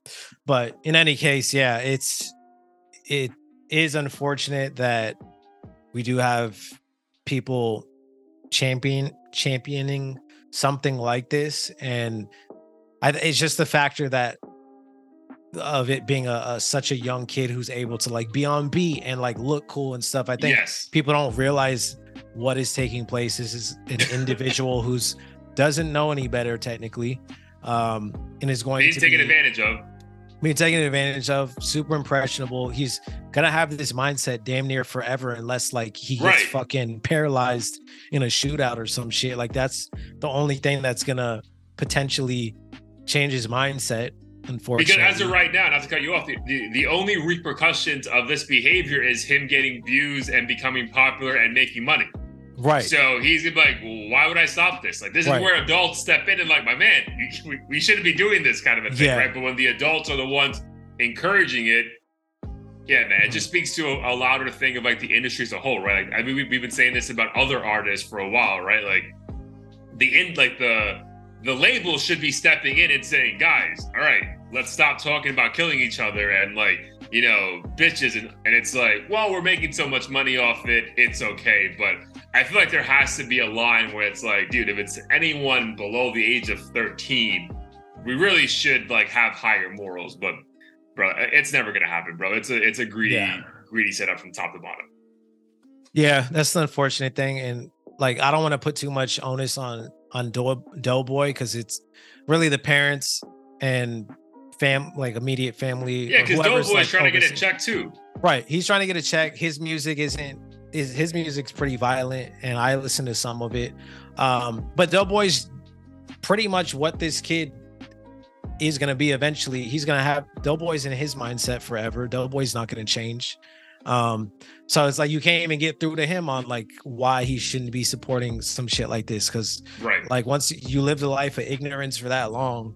but in any case, yeah, it's it is unfortunate that we do have people champion championing something like this and I, it's just the factor that of it being a, a, such a young kid who's able to like be on beat and like look cool and stuff. I think yes. people don't realize what is taking place. This is an individual who's doesn't know any better technically, um, and is going He's to taken be, advantage of being taken advantage of, super impressionable. He's gonna have this mindset damn near forever unless like he gets right. fucking paralyzed in a shootout or some shit. Like that's the only thing that's gonna potentially change his mindset. Unfortunately, because as of right now, not to cut you off, the, the, the only repercussions of this behavior is him getting views and becoming popular and making money. Right. So he's gonna be like, well, why would I stop this? Like, this is right. where adults step in and like, my man, we, we shouldn't be doing this kind of a thing, yeah. right? But when the adults are the ones encouraging it, yeah, man, it just mm-hmm. speaks to a, a, louder thing of like the industry as a whole, right? Like, I mean, we, we've been saying this about other artists for a while, right? Like the end, like the the label should be stepping in and saying, guys, all right, let's stop talking about killing each other and like you know bitches and, and it's like well we're making so much money off it it's okay but I feel like there has to be a line where it's like, dude, if it's anyone below the age of 13, we really should like have higher morals. But bro, it's never gonna happen, bro. It's a it's a greedy, yeah. greedy setup from top to bottom. Yeah, that's the unfortunate thing. And like I don't want to put too much onus on on Do- Doe Boy because it's really the parents and fam like immediate family. Yeah, because Doe Boy's like, trying to get a check too. Right. He's trying to get a check. His music isn't is his music's pretty violent and I listen to some of it. Um, but Doe Boy's pretty much what this kid is gonna be eventually. He's gonna have Doe Boy's in his mindset forever. Doe Boy's not gonna change. Um, so it's like you can't even get through to him on like why he shouldn't be supporting some shit like this. Cause right, like once you live the life of ignorance for that long,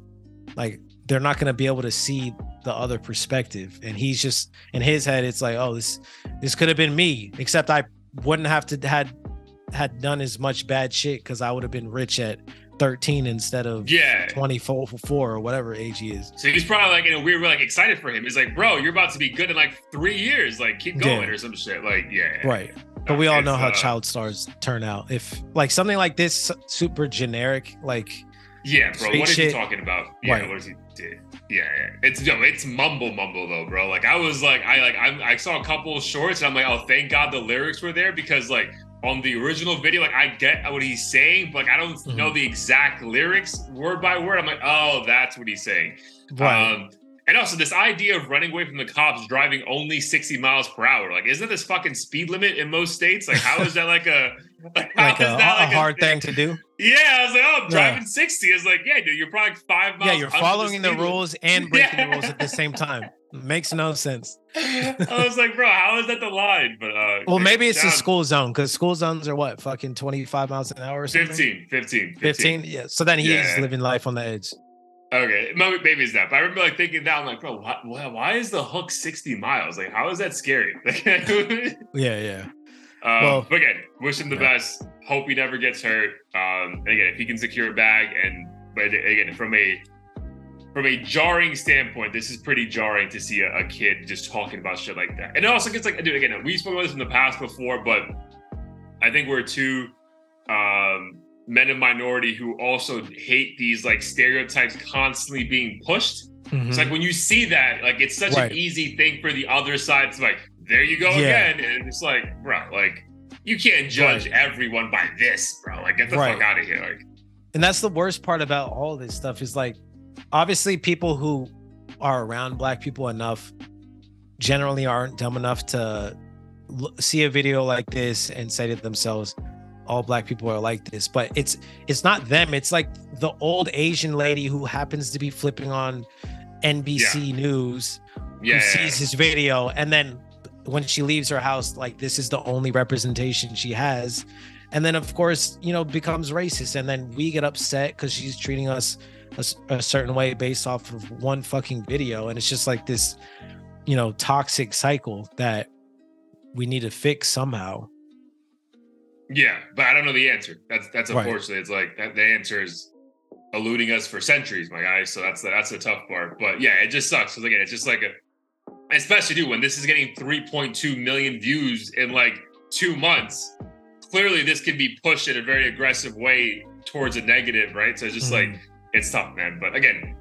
like they're not going to be able to see the other perspective. And he's just in his head it's like oh this this could have been me except i wouldn't have to had had done as much bad shit because i would have been rich at 13 instead of yeah. 24 or whatever age he is. So he's probably like in a weird way like excited for him. He's like bro you're about to be good in like three years. Like keep going yeah. or some shit. Like yeah. Right. But we all know how uh, child stars turn out. If like something like this super generic like yeah, bro. What is shit. he talking about? Yeah, right. what is he? Yeah, yeah. It's yo, it's mumble mumble though, bro. Like I was like, I like I, I saw a couple of shorts and I'm like, oh, thank God the lyrics were there because like on the original video, like I get what he's saying, but like I don't mm-hmm. know the exact lyrics word by word. I'm like, oh, that's what he's saying. Right. Um, and also this idea of running away from the cops driving only 60 miles per hour. Like, isn't this fucking speed limit in most states? Like, how is that like a like, like, a, like a, hard thing? thing? to do? Yeah, I was like, oh, I'm driving yeah. 60. It's like, yeah, dude, you're probably five miles. Yeah, you're following the, the rules and breaking yeah. the rules at the same time. Makes no sense. I was like, bro, how is that the line? But uh well, maybe it's down. a school zone because school zones are what fucking 25 miles an hour or something. 15, 15, 15. 15? Yeah. So then he yeah. is living life on the edge. Okay, maybe it's that. But I remember like thinking that I'm like, bro, why, why is the hook 60 miles? Like, how is that scary? yeah, yeah. Um, well, but again, wish him the yeah. best. Hope he never gets hurt. Um, again, if he can secure a bag, and but again, from a from a jarring standpoint, this is pretty jarring to see a, a kid just talking about shit like that. And it also gets like, dude, again, we spoke about this in the past before, but I think we're too um, men of minority who also hate these like stereotypes constantly being pushed. Mm-hmm. It's like when you see that, like it's such right. an easy thing for the other side to like, there you go yeah. again. And it's like, bro, like you can't judge right. everyone by this, bro. Like get the right. fuck out of here. Like and that's the worst part about all this stuff is like obviously people who are around black people enough generally aren't dumb enough to l- see a video like this and say to themselves all black people are like this but it's it's not them. It's like the old asian lady who happens to be flipping on nbc yeah. news yeah, who sees this video and then when she leaves her house like this is the only representation she has. And then of course you know becomes racist and then we get upset because she's treating us a, a, certain way based off of one fucking video and it's just like this you know toxic cycle that we need to fix somehow yeah but i don't know the answer that's that's unfortunately right. it's like that, the answer is eluding us for centuries my guy so that's that's a tough part but yeah it just sucks because again it's just like a especially dude when this is getting 3.2 million views in like two months clearly this can be pushed in a very aggressive way towards a negative right so it's just mm-hmm. like it's tough, man. But again,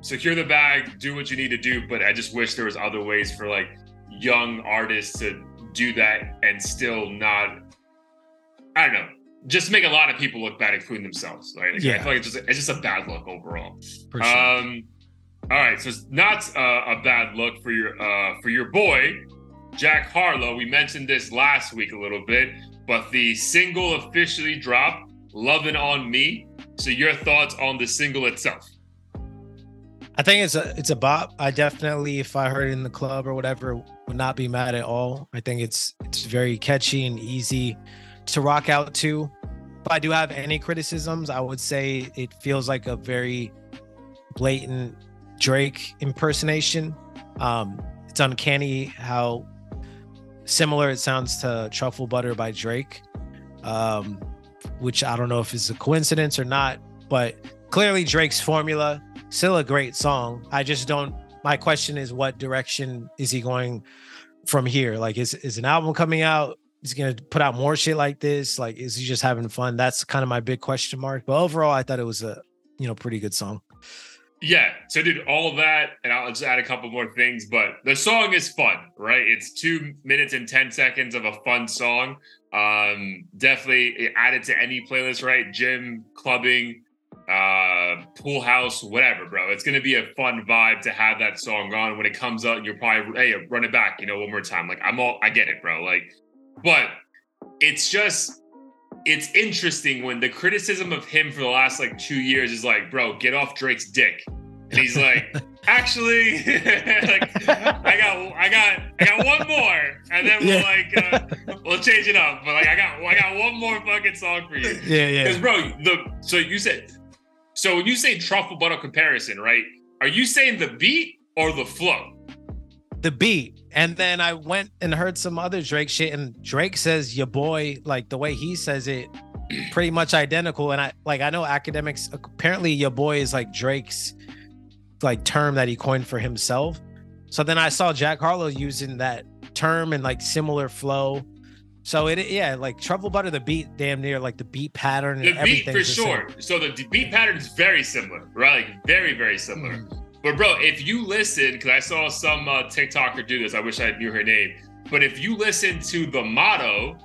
secure the bag, do what you need to do. But I just wish there was other ways for like young artists to do that and still not. I don't know. Just make a lot of people look bad, including themselves. Right? Like, yeah. I feel like it's just it's just a bad look overall. Sure. Um, all right, so it's not uh, a bad look for your uh, for your boy Jack Harlow. We mentioned this last week a little bit, but the single officially dropped, "Loving on Me." So your thoughts on the single itself? I think it's a it's a bop. I definitely, if I heard it in the club or whatever, would not be mad at all. I think it's it's very catchy and easy to rock out to. If I do have any criticisms, I would say it feels like a very blatant Drake impersonation. Um, it's uncanny how similar it sounds to Truffle Butter by Drake. Um, which I don't know if it's a coincidence or not, but clearly Drake's formula still a great song. I just don't. My question is, what direction is he going from here? Like, is is an album coming out? Is he gonna put out more shit like this? Like, is he just having fun? That's kind of my big question mark. But overall, I thought it was a you know pretty good song. Yeah, so dude, all that, and I'll just add a couple more things. But the song is fun, right? It's two minutes and ten seconds of a fun song. Um, definitely add it to any playlist, right? Gym, clubbing, uh, pool house, whatever, bro. It's gonna be a fun vibe to have that song on when it comes out, you're probably hey, run it back, you know, one more time. Like I'm all, I get it, bro. Like, but it's just it's interesting when the criticism of him for the last like two years is like, bro, get off Drake's dick. And he's like, actually, like, I got, I got, I got one more, and then we'll yeah. like, uh, we'll change it up. But like, I got, I got one more fucking song for you. Yeah, yeah. Because bro, the so you said, so when you say truffle butter comparison, right? Are you saying the beat or the flow? The beat. And then I went and heard some other Drake shit, and Drake says your boy, like the way he says it, pretty much identical. And I like I know academics apparently your boy is like Drake's like term that he coined for himself. So then I saw Jack Harlow using that term and like similar flow. So it yeah, like Truffle Butter, the beat damn near like the beat pattern. The beat for sure. Same. So the beat pattern is very similar, right? Like very, very similar. Mm-hmm. But bro, if you listen, because I saw some uh, TikToker do this, I wish I knew her name. But if you listen to the motto,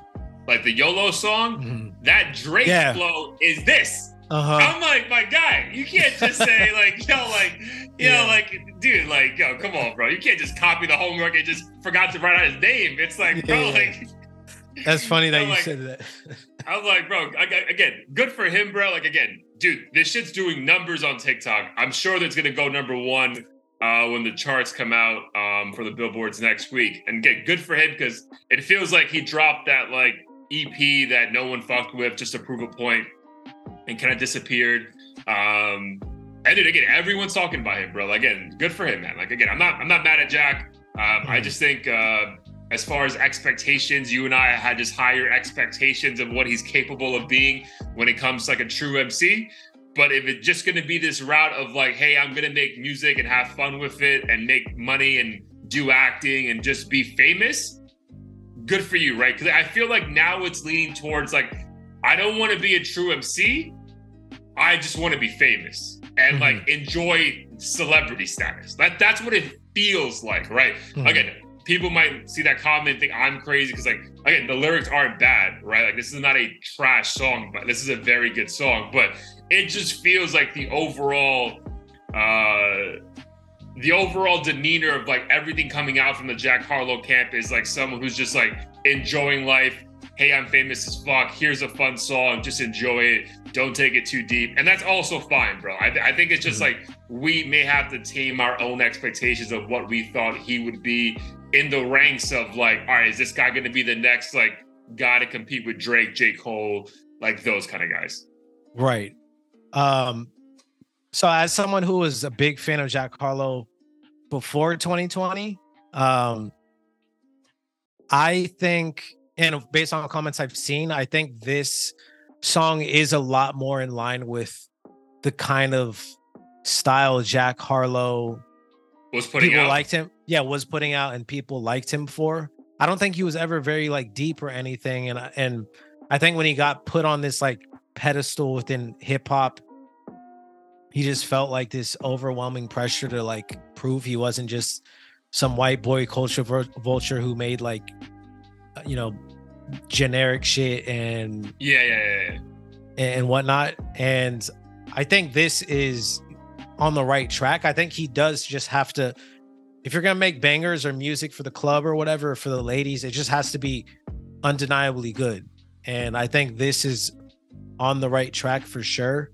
like the YOLO song, mm-hmm. that Drake yeah. flow is this. Uh-huh. I'm like, my guy, you can't just say like, yo, like, you yeah. know, like, dude, like, yo, come on, bro. You can't just copy the homework and just forgot to write out his name. It's like, bro, yeah. like. That's funny that you like, said that. I was like, bro, again, good for him, bro. Like, again, dude, this shit's doing numbers on TikTok. I'm sure that's gonna go number one uh, when the charts come out um, for the billboards next week. And get good for him because it feels like he dropped that like EP that no one fucked with just to prove a point and kind of disappeared. Um, And dude, again, everyone's talking about him, bro. Like Again, good for him, man. Like again, I'm not I'm not mad at Jack. Um, mm-hmm. I just think uh, as far as expectations, you and I had just higher expectations of what he's capable of being when it comes to like a true MC. But if it's just gonna be this route of like, hey, I'm gonna make music and have fun with it and make money and do acting and just be famous, good for you, right? Because I feel like now it's leaning towards like, I don't want to be a true MC. I just want to be famous and mm-hmm. like enjoy celebrity status. That that's what it feels like, right? Mm-hmm. Again, people might see that comment and think I'm crazy because like again, the lyrics aren't bad, right? Like this is not a trash song, but this is a very good song. But it just feels like the overall uh the overall demeanor of like everything coming out from the Jack Harlow camp is like someone who's just like enjoying life. Hey, I'm famous as fuck. Here's a fun song. Just enjoy it. Don't take it too deep. And that's also fine, bro. I, I think it's just mm-hmm. like we may have to tame our own expectations of what we thought he would be in the ranks of like, all right, is this guy going to be the next like guy to compete with Drake, J. Cole, like those kind of guys? Right. Um, so as someone who was a big fan of Jack Harlow before 2020, um, I think, and based on comments I've seen, I think this song is a lot more in line with the kind of style Jack Harlow was putting people out. liked him. Yeah, was putting out and people liked him for. I don't think he was ever very like deep or anything. And and I think when he got put on this like pedestal within hip hop, he just felt like this overwhelming pressure to like prove he wasn't just some white boy culture vulture who made like uh, you know generic shit and yeah, yeah, yeah, yeah. and whatnot. And I think this is on the right track. I think he does just have to, if you're gonna make bangers or music for the club or whatever for the ladies, it just has to be undeniably good. And I think this is on the right track for sure.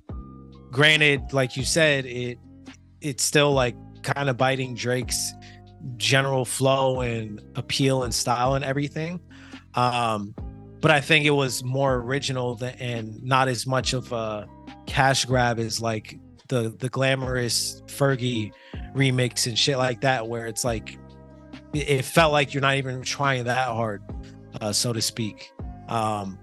Granted, like you said, it it's still like kind of biting Drake's general flow and appeal and style and everything. Um, but I think it was more original than, and not as much of a cash grab as like the the glamorous Fergie remix and shit like that, where it's like it felt like you're not even trying that hard, uh, so to speak. Um,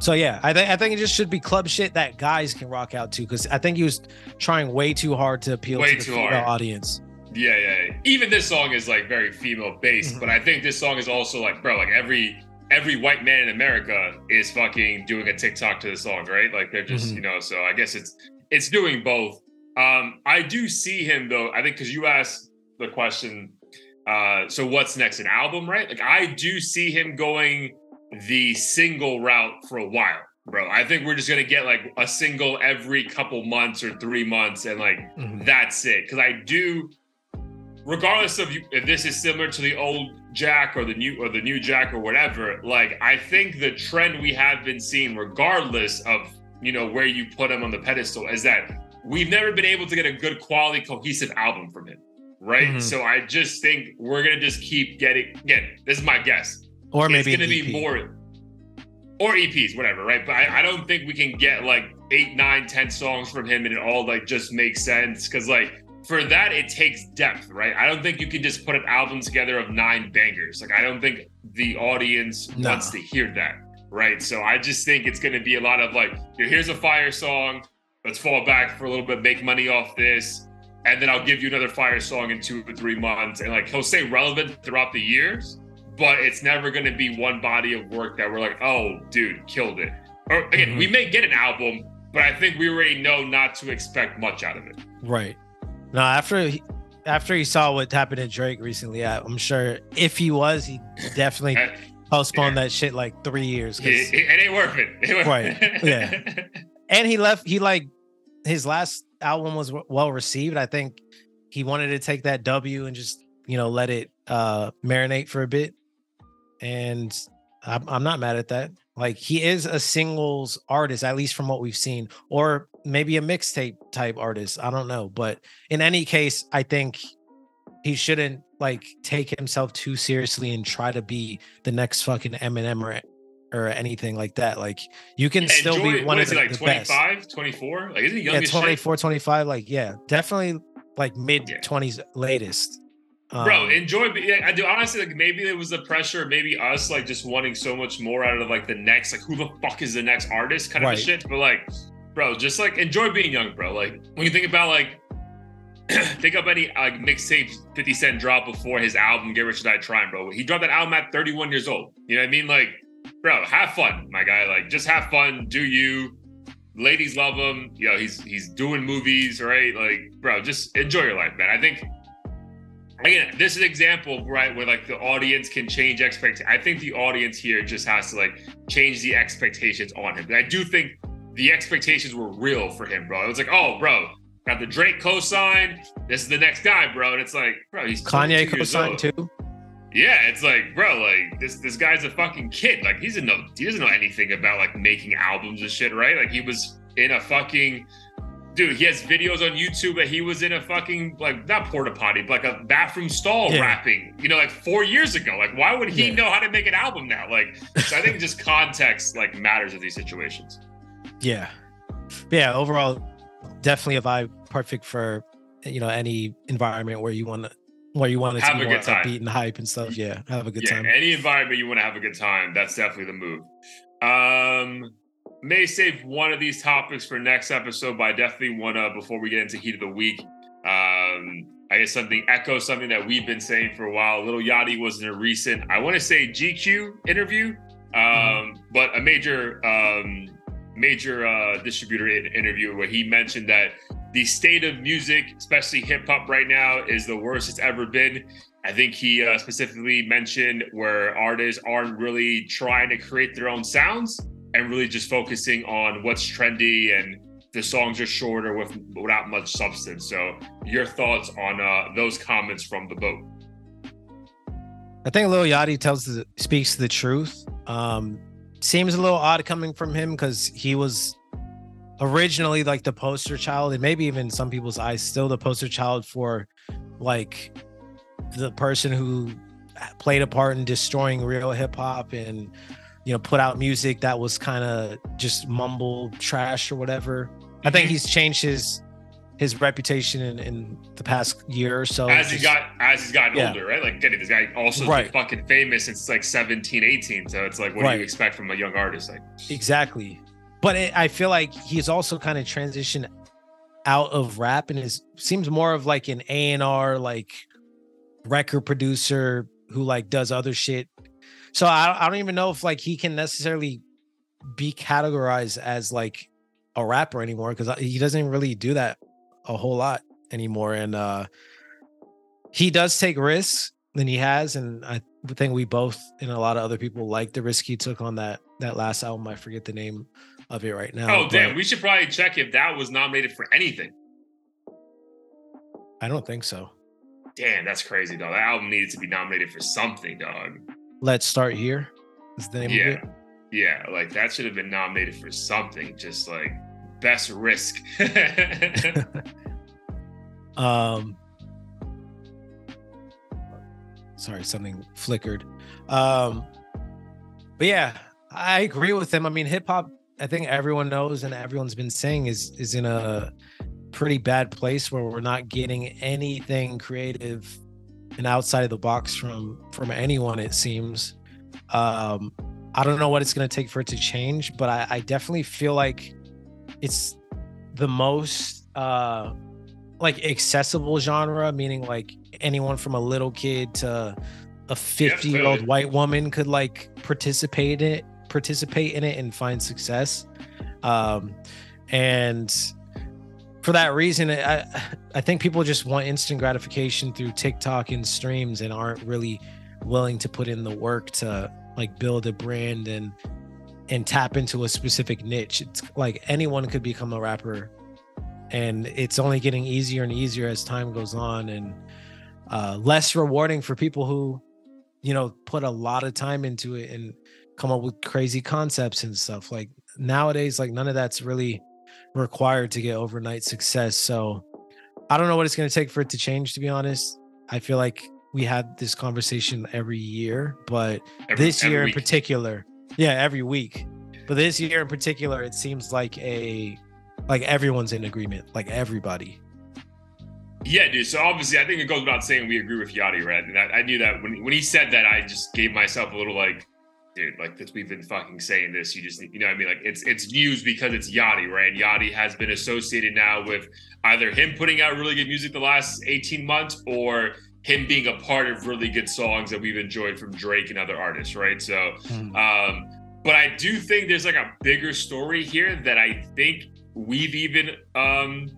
so yeah, I think I think it just should be club shit that guys can rock out to because I think he was trying way too hard to appeal way to the female hard. audience. Yeah, yeah. Even this song is like very female based, mm-hmm. but I think this song is also like, bro, like every every white man in America is fucking doing a TikTok to the song, right? Like they're just, mm-hmm. you know, so I guess it's it's doing both. Um, I do see him though, I think because you asked the question, uh, so what's next? An album, right? Like I do see him going the single route for a while bro. I think we're just gonna get like a single every couple months or three months, and like mm-hmm. that's it. Because I do regardless of you, if this is similar to the old Jack or the new or the new Jack or whatever, like I think the trend we have been seeing, regardless of you know where you put him on the pedestal, is that we've never been able to get a good quality cohesive album from him, right? Mm-hmm. So I just think we're gonna just keep getting. Again, this is my guess, or maybe it's gonna be more. Or EPs, whatever, right? But I, I don't think we can get like eight, nine, ten songs from him and it all like just makes sense. Cause like for that it takes depth right i don't think you can just put an album together of nine bangers like i don't think the audience no. wants to hear that right so i just think it's going to be a lot of like here's a fire song let's fall back for a little bit make money off this and then i'll give you another fire song in two or three months and like he'll stay relevant throughout the years but it's never going to be one body of work that we're like oh dude killed it or again mm-hmm. we may get an album but i think we already know not to expect much out of it right Now, after he, after he saw what happened to Drake recently, I'm sure if he was, he definitely postponed yeah. that shit like three years. It, it, ain't worth it. it right. Yeah. and he left. He like his last album was well received. I think he wanted to take that W and just you know let it uh marinate for a bit. And I'm, I'm not mad at that. Like he is a singles artist, at least from what we've seen, or maybe a mixtape type artist. I don't know. But in any case, I think he shouldn't like take himself too seriously and try to be the next fucking Eminem or or anything like that. Like you can still enjoy- be one of the, it, like the 25, 24? Like, isn't he young best. Yeah, shit? 24, 25. Like, yeah, definitely like mid Yeah. 20s latest. Bro, Um, enjoy. Yeah, I do honestly like maybe it was the pressure, maybe us like just wanting so much more out of like the next, like who the fuck is the next artist kind of shit. But like, bro, just like enjoy being young, bro. Like when you think about like think of any like mixtape 50 Cent dropped before his album Get Rich or Die Trying, bro. He dropped that album at 31 years old. You know what I mean? Like, bro, have fun, my guy. Like, just have fun, do you. Ladies love him. You know, he's he's doing movies, right? Like, bro, just enjoy your life, man. I think again, this is an example, right, where like the audience can change expect. I think the audience here just has to like change the expectations on him. But I do think the expectations were real for him, bro. It was like, oh, bro, got the Drake co-sign. This is the next guy, bro. And it's like, bro, he's Kanye 22 co-signed too. Yeah, it's like, bro, like this this guy's a fucking kid. Like he doesn't know he doesn't know anything about like making albums and shit, right? Like he was in a fucking dude, he has videos on YouTube that he was in a fucking like not porta potty, but like a bathroom stall Yeah. rapping, you know, like four years ago. Like, why would he Yeah. know how to make an album now? Like, so I think just context like matters in these situations. Yeah. Yeah, overall, definitely a vibe perfect for you know any environment where you want to where you want to Have a good time. upbeat and hype and stuff. Yeah, have a good yeah, time. any environment you want to have a good time, that's definitely the move. Um, may save one of these topics for next episode, but I definitely want to before we get into heat of the week. Um, I guess something echo something that we've been saying for a while. Lil Yachty was in a recent, I want to say GQ interview, um, but a major um, major uh, distributor in- interview where he mentioned that the state of music, especially hip hop right now, is the worst it's ever been. I think he uh, specifically mentioned where artists aren't really trying to create their own sounds and really just focusing on what's trendy and the songs are shorter with without much substance. So, your thoughts on uh, those comments from the boat? I think Lil Yachty tells the speaks the truth. Um, seems a little odd coming from him because he was originally like the poster child, and maybe even some people's eyes still the poster child for like the person who played a part in destroying real hip hop and you know put out music that was kind of just mumble trash or whatever. I think Mhm. he's changed his his reputation in, in the past year or so. as he got as he's gotten Yeah. older, right? Like, get it, this guy also Right. fucking famous since like 17, 18. So it's like, what do you expect from a young artist? Like, Exactly. But it, I feel like he's also kind of transitioned out of rap and is seems more of like an A&R like record producer who like does other shit. So I, I don't even know if like he can necessarily be categorized as like a rapper anymore because he doesn't really do that a whole lot anymore and uh he does take risks than he has and i think we both and a lot of other people like the risk he took on that that last album i forget the name of it right now oh damn, we should probably check if that was nominated for anything. i don't think so Damn, that's crazy, dog. That album needed to be nominated for something, dog. let's start here is the name Yeah, of it yeah, like that should have been nominated for something. Just like best risk. um sorry something flickered. Um but yeah i agree with him. I mean hip hop i think everyone knows and everyone's been saying is is in a pretty bad place where we're not getting anything creative and outside of the box from from anyone it seems. Um i don't know what it's going to take for it to change but i i definitely feel like it's the most uh like accessible genre, meaning like anyone from a little kid to a 50 year old white woman could like participate in it, participate in it and find success. Um, and for that reason, I I think people just want instant gratification through TikTok and streams and aren't really willing to put in the work to like build a brand and and tap into a specific niche. It's like anyone could become a rapper and it's only getting easier and easier as time goes on and uh, less rewarding for people who you know put a lot of time into it and come up with crazy concepts and stuff like nowadays like none of that's really required to get overnight success so i don't know what it's going to take for it to change to be honest i feel like we had this conversation every year but Every- this every year in week. particular Yeah, every week. But this year in particular, it seems like a like everyone's in agreement, like everybody. Yeah, dude. So obviously, I think it goes without saying we agree with Yachty, right? And I, I knew that when when he said that, I just gave myself a little like, dude, like this. We've been fucking saying this. You just, you know, what I mean, like it's it's news because it's Yachty, right? And Yachty has been associated now with either him putting out really good music the last eighteen months or him being a part of really good songs that we've enjoyed from Drake and other artists, right? So, Mm. um, but I do think there's like a bigger story here that I think we've even um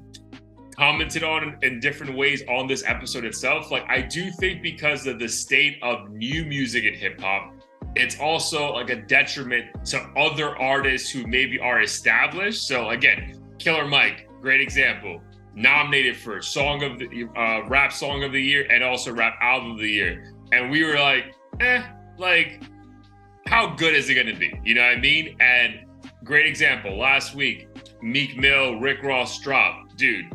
commented on in different ways on this episode itself. Like I do think because of the state of new music in hip hop, it's also like a detriment to other artists who maybe are established. So again, Killer Mike, great example, nominated for song of the uh, rap song of the year and also rap album of the year, and we were like, eh, like how good is it going to be? You know what I mean? And great example last week, Meek Mill, Rick Ross drop, dude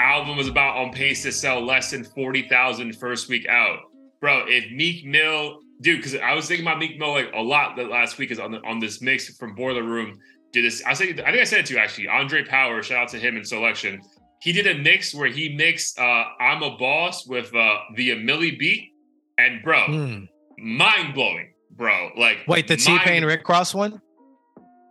album was about on pace to sell less than 40,000 first week out. Bro, if Meek Mill, dude, because I was thinking about Meek Mill like a lot last week is on the, on this mix from Boiler Room. Did this, I think I think I said it to you actually. Andre Power, shout out to him in selection. He did a mix where he mixed uh I'm a Boss with uh the Millie beat. And bro, Mm. mind blowing, bro. Like Wait, the T Pain Rick Ross one?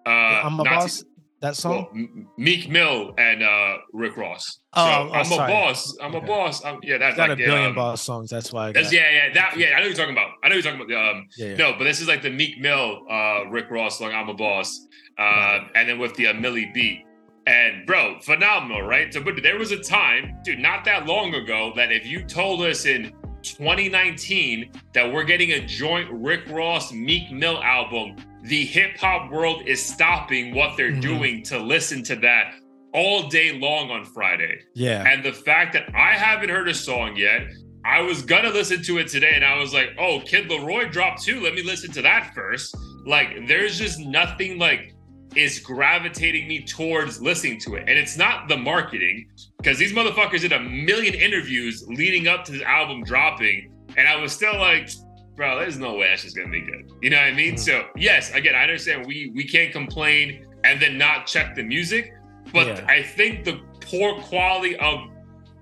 Uh, I'm a boss. T- that song? well, Meek Mill and uh Rick Ross. Oh, so oh, I'm sorry. a boss. I'm a boss. I'm, yeah, that's like a billion um, boss songs. That's why I That's, yeah, yeah, that, yeah. I know what you're talking about. I know you're talking about. Um, yeah, yeah. no, but this is like the Meek Mill, uh, Rick Ross song, "I'm a Boss," uh, Right. and then with the uh, Millie beat. And bro, phenomenal, right? So, but there was a time, dude, not that long ago, that if you told us in 2019 that we're getting a joint Rick Ross Meek Mill album, the hip hop world is stopping what they're Mhm. doing to listen to that all day long on Friday. yeah. And the fact that I haven't heard a song yet, I was gonna listen to it today, and I was like, "Oh, Kid LAROI dropped too. Let me listen to that first. Like, there's just nothing like is gravitating me towards listening to it, and it's not the marketing because these motherfuckers did a million interviews leading up to this album dropping, and I was still like, "Bro, there's no way that's just gonna be good." You know what I mean? Mhm. So yes, again, I understand we we can't complain and then not check the music, but Yeah. I think the poor quality of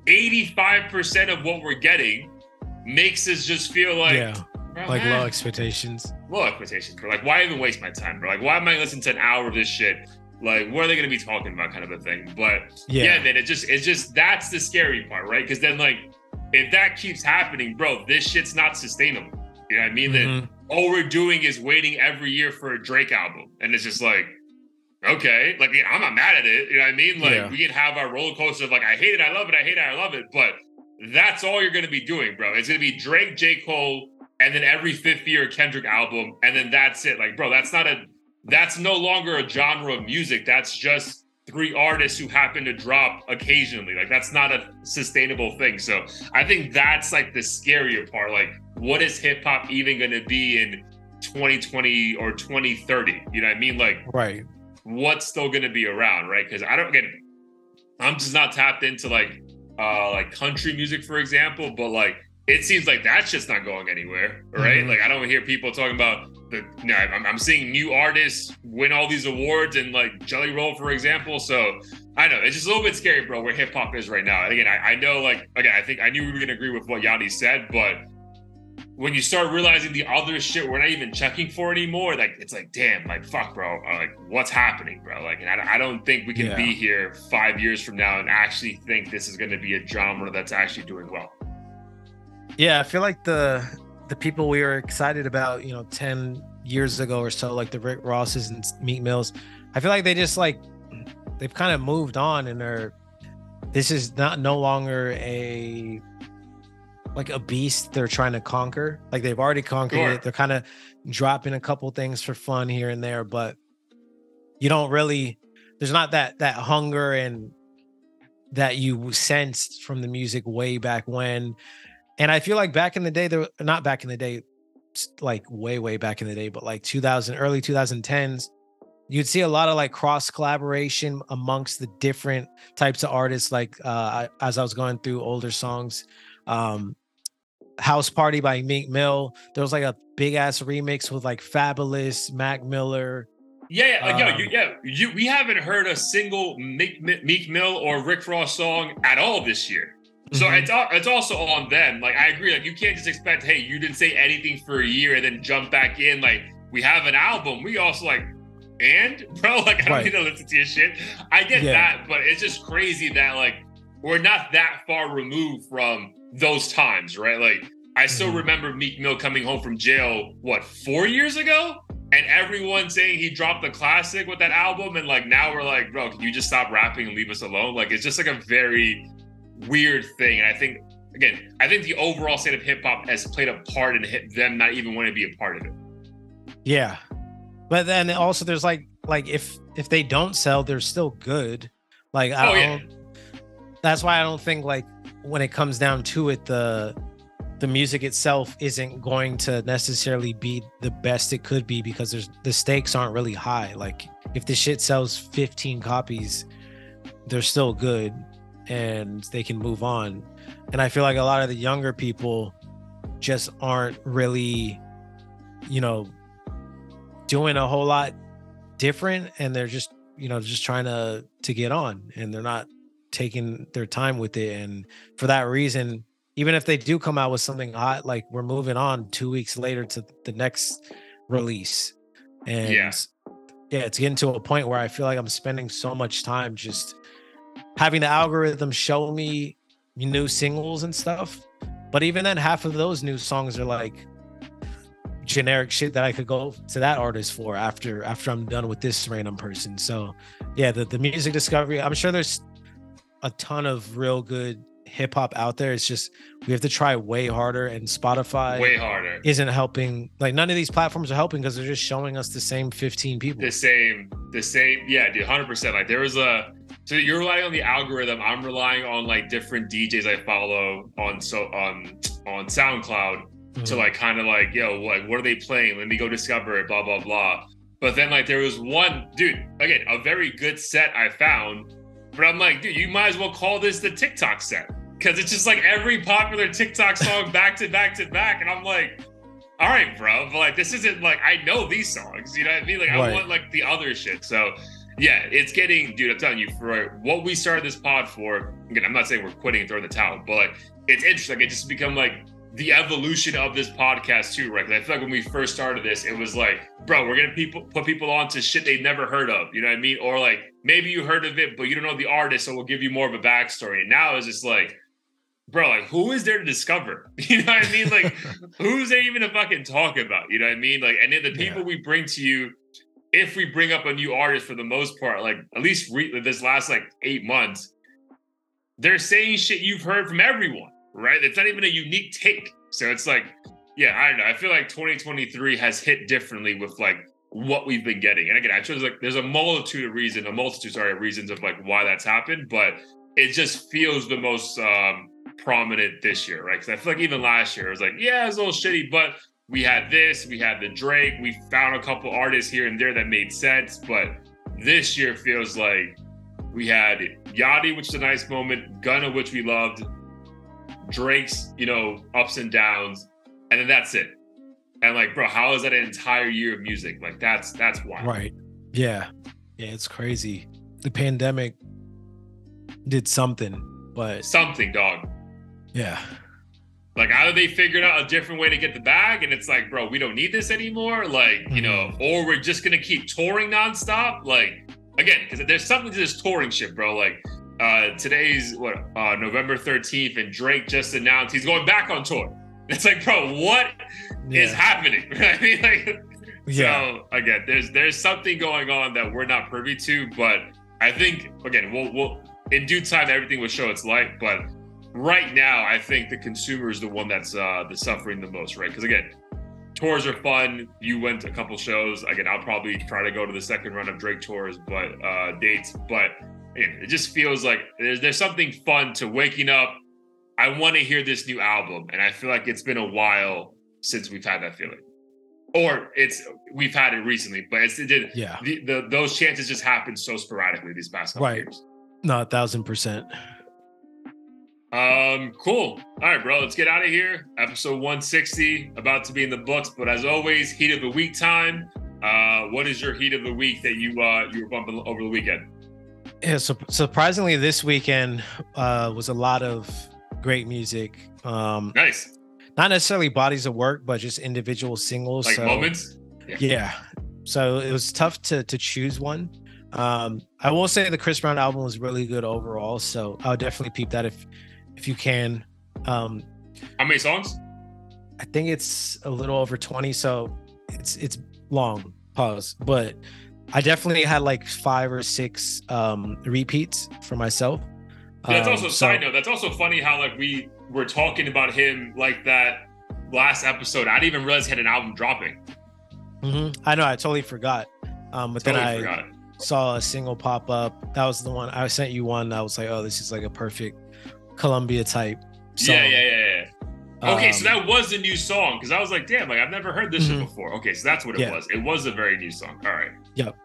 85% of what we're getting makes us just feel like, yeah. Like low expectations. low expectations, bro. Like, why even waste my time, bro? Like, why am I listening to an hour of this shit? Like, what are they gonna be talking about, kind of a thing? But Yeah. yeah, man, it just, it's just that's the scary part, right? Because then, like, if that keeps happening, bro, this shit's not sustainable. You know what I mean? That Mhm. all we're doing is waiting every year for a Drake album, and it's just like, okay, like yeah, I'm not mad at it. You know what I mean? Like Yeah. we can have our roller coaster of like I hate it, I love it, I hate it, I love it, but that's all you're gonna be doing, bro. It's gonna be Drake, J. Cole, and then every fifth year Kendrick album, and then that's it. Like, bro, that's not a that's no longer a genre of music. That's just three artists who happen to drop occasionally. Like that's not a sustainable thing. So I think that's like the scarier part. Like, what is hip hop even gonna be in 2020 or 2030? You know what I mean? Like Right. what's still going to be around, right? Because I don't get, I'm just not tapped into like, uh, like country music, for example. But like, it seems like that's just not going anywhere, right? Mhm. Like, I don't hear people talking about the. No, I'm, I'm seeing new artists win all these awards and like Jelly Roll, for example. So I know it's just a little bit scary, bro, where hip hop is right now. And again, I, I know, like, again, I think I knew we were going to agree with what Yachty said, but when you start realizing the other shit we're not even checking for anymore, like it's like, damn, like fuck, bro, uh, like what's happening, bro? Like, and I, I don't think we can Yeah. be here five years from now and actually think this is going to be a genre that's actually doing well. Yeah, I feel like the the people we were excited about, you know, 10 years ago or so, like the Rick Rosses and Meek Mills, I feel like they just like they've kind of moved on and they're this is not no longer a like a beast they're trying to conquer. Like they've already conquered Sure. it. They're kind of dropping a couple things for fun here and there, but you don't really there's not that that hunger and that you sensed from the music way back when and I feel like back in the day, there not back in the day, like way, way back in the day, but like 2000, early 2010s, you'd see a lot of like cross collaboration amongst the different types of artists. Like uh, as I was going through older songs, um, House Party by Meek Mill. There was like a big ass remix with like Fabolous, Mac Miller. Yeah, yeah, like, um, yo, you, yeah. You, we haven't heard a single Meek, Meek Mill or Rick Ross song at all this year. So mm-hmm. it's it's also on them. Like I agree. Like you can't just expect, hey, you didn't say anything for a year and then jump back in. Like we have an album. We also like, and bro, like I don't right. need to listen to your shit. I get yeah. that, but it's just crazy that like we're not that far removed from those times, right? Like I still mm-hmm. remember Meek Mill coming home from jail, what, four years ago? And everyone saying he dropped the classic with that album. And like now we're like, bro, can you just stop rapping and leave us alone? Like it's just like a very weird thing. And I think again, I think the overall state of hip hop has played a part in them not even wanting to be a part of it. Yeah. But then also there's like like if if they don't sell, they're still good. Like I oh, don't yeah. that's why I don't think like when it comes down to it, the the music itself isn't going to necessarily be the best it could be because there's the stakes aren't really high. Like if the shit sells 15 copies, they're still good and they can move on. And I feel like a lot of the younger people just aren't really, you know, doing a whole lot different and they're just, you know, just trying to to get on and they're not taking their time with it. And for that reason, even if they do come out with something hot, like we're moving on two weeks later to the next release. And yeah, yeah it's getting to a point where I feel like I'm spending so much time just having the algorithm show me new singles and stuff. But even then, half of those new songs are like generic shit that I could go to that artist for after after I'm done with this random person. So yeah, the, the music discovery, I'm sure there's a ton of real good hip hop out there. It's just we have to try way harder, and Spotify way harder isn't helping. Like none of these platforms are helping because they're just showing us the same 15 people. The same, the same. Yeah, dude, 100. percent Like there was a. So you're relying on the algorithm. I'm relying on like different DJs I follow on so on on SoundCloud mm-hmm. to like kind of like yo like what are they playing? Let me go discover it. Blah blah blah. But then like there was one dude again a very good set I found but I'm like, dude, you might as well call this the TikTok set because it's just like every popular TikTok song back to back to back. And I'm like, all right, bro, but like this isn't like I know these songs. You know what I mean? Like right. I want like the other shit. So yeah, it's getting, dude. I'm telling you, for what we started this pod for. Again, I'm not saying we're quitting and throwing the towel, but like it's interesting. It just become like the evolution of this podcast too, right? Because I feel like when we first started this, it was like, bro, we're gonna people put people on to shit they've never heard of. You know what I mean? Or like maybe you heard of it, but you don't know the artist, so we'll give you more of a backstory. And now it's just like, bro, like who is there to discover? You know what I mean? Like who's there even to fucking talk about? You know what I mean? Like, and then the people yeah. we bring to you, if we bring up a new artist for the most part, like at least re- this last like eight months, they're saying shit you've heard from everyone right? It's not even a unique take. So it's like, yeah, I don't know. I feel like 2023 has hit differently with like what we've been getting. And again, I chose like there's a multitude of reasons, a multitude, sorry, of reasons of like why that's happened, but it just feels the most um prominent this year, right? Because I feel like even last year it was like, yeah, it was a little shitty, but we had this, we had the Drake, we found a couple artists here and there that made sense, but this year feels like we had Yachty, which is a nice moment, Gunna, which we loved, Drake's, you know, ups and downs, and then that's it. And like, bro, how is that an entire year of music? Like that's that's why. Right. Yeah. Yeah, it's crazy. The pandemic did something, but something, dog. Yeah. Like either they figured out a different way to get the bag, and it's like, bro, we don't need this anymore. Like, you know, mm-hmm. or we're just gonna keep touring nonstop. Like, again, because there's something to this touring shit, bro. Like, uh, today's what uh, November 13th, and Drake just announced he's going back on tour. It's like, bro, what yeah. is happening? I mean, like, yeah. So again, there's there's something going on that we're not privy to, but I think again, we'll we'll in due time everything will show its light. But right now, I think the consumer is the one that's uh the suffering the most, right? Because again, tours are fun. You went a couple shows. Again, I'll probably try to go to the second run of Drake tours, but uh dates, but it just feels like there's there's something fun to waking up. I want to hear this new album, and I feel like it's been a while since we've had that feeling, or it's we've had it recently, but it's, it did. Yeah, the, the, those chances just happened so sporadically these past couple right. years. No, a thousand percent. Um, cool. All right, bro. Let's get out of here. Episode 160 about to be in the books, but as always, heat of the week time. Uh, what is your heat of the week that you uh you were bumping over the weekend? Yeah, so surprisingly, this weekend uh, was a lot of great music. Um, nice. Not necessarily bodies of work, but just individual singles. Like so, moments. Yeah. yeah. So it was tough to to choose one. Um, I will say the Chris Brown album was really good overall. So I'll definitely peep that if if you can. Um, How many songs? I think it's a little over 20. So it's it's long. Pause. But I definitely had like five or six um repeats for myself. Yeah, that's um, also side note. That's also funny how like we were talking about him like that last episode. I didn't even realize he had an album dropping. Mm-hmm. I know. I totally forgot. Um, but totally then I forgot. saw a single pop up. That was the one I sent you one. I was like, oh, this is like a perfect Colombia type. Song. Yeah, yeah, yeah, yeah. Okay, um, so that was a new song because I was like, damn, like I've never heard this mm-hmm. before. Okay, so that's what it yeah. was. It was a very new song. All right. Yep.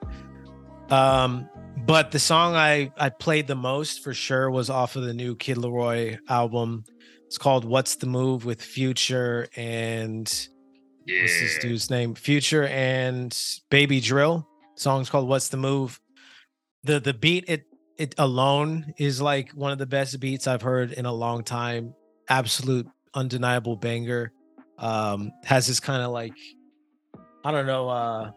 Um, but the song I I played the most for sure was off of the new Kid LAROI album. It's called "What's the Move" with Future and yeah. what's this dude's name? Future and Baby Drill. The song's called "What's the Move." the The beat it it alone is like one of the best beats I've heard in a long time. Absolute undeniable banger. Um, has this kind of like I don't know, uh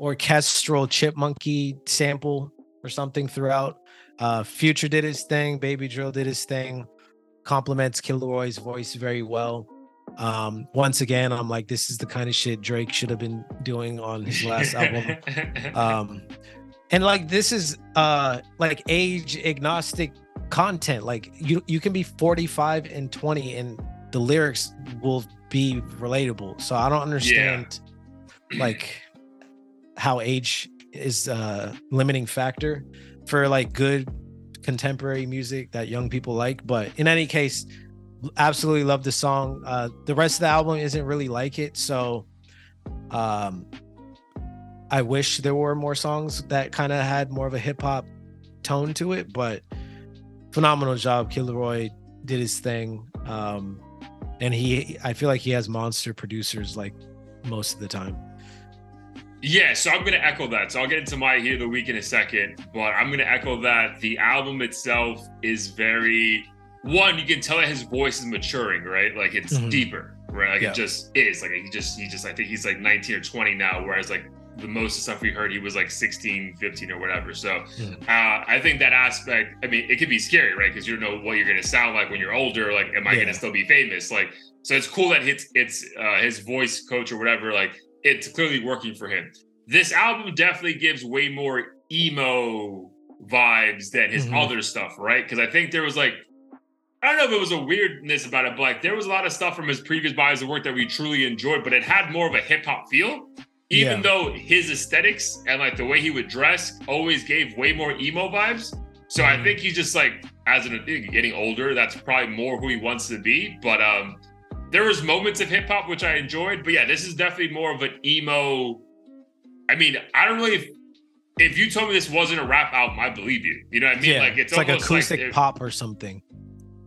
orchestral chipmunky sample or something throughout. Uh Future did his thing, Baby Drill did his thing, complements Kid LAROI's voice very well. Um, once again, I'm like, this is the kind of shit Drake should have been doing on his last album. Um, and like this is uh like age agnostic content. Like you you can be 45 and 20 and the lyrics will be relatable. So I don't understand yeah. like how age is a limiting factor for like good contemporary music that young people like. But in any case, absolutely love the song. Uh the rest of the album isn't really like it. So um I wish there were more songs that kind of had more of a hip hop tone to it, but phenomenal job. Kid LAROI did his thing. Um and he I feel like he has monster producers like most of the time. Yeah, so I'm gonna echo that. So I'll get into my here of the week in a second, but I'm gonna echo that the album itself is very one, you can tell that his voice is maturing, right? Like it's mm-hmm. deeper, right? Like yeah. it just is. Like he just he just I think he's like 19 or 20 now, whereas like the most of stuff we heard he was like 16 15 or whatever. So uh, i think that aspect i mean it could be scary right? Because you don't know what you're going to sound like when you're older like am i yeah. going to still be famous? Like so it's cool that it's it's uh, his voice coach or whatever like it's clearly working for him. This album definitely gives way more emo vibes than his mm-hmm. other stuff right? Because i think there was like I don't know if it was a weirdness about it, but like there was a lot of stuff from his previous bodies of work that we truly enjoyed, but it had more of a hip hop feel even yeah. though his aesthetics and like the way he would dress always gave way more emo vibes. So I mm-hmm. think he's just like as an getting older, that's probably more who he wants to be. But um there was moments of hip hop which I enjoyed, but yeah, this is definitely more of an emo. I mean, I don't really. If you told me this wasn't a rap album, I believe you. You know what I mean? Yeah, like it's, it's like acoustic like, pop or something.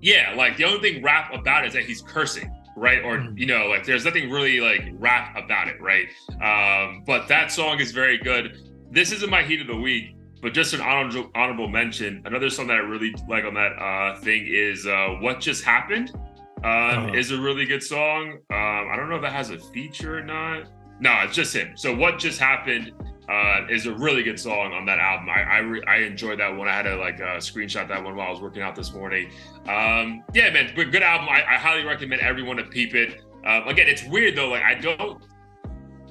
Yeah, like the only thing rap about is that he's cursing right? Or mm. you know, like there's nothing really like rap about it, right? Um, but that song is very good. This isn't my heat of the week, but just an honorable honorable mention. Another song that I really like on that uh, thing is uh, "What Just Happened." Um, uh-huh. Is a really good song. Um, I don't know if that has a feature or not. No, it's just him. So "What Just Happened." Uh, is a really good song on that album. I I, re- I, enjoyed that one. I had to like uh, screenshot that one while I was working out this morning. Um, yeah, man, good, good album. I, I, highly recommend everyone to peep it. Um, again, it's weird though. Like I don't,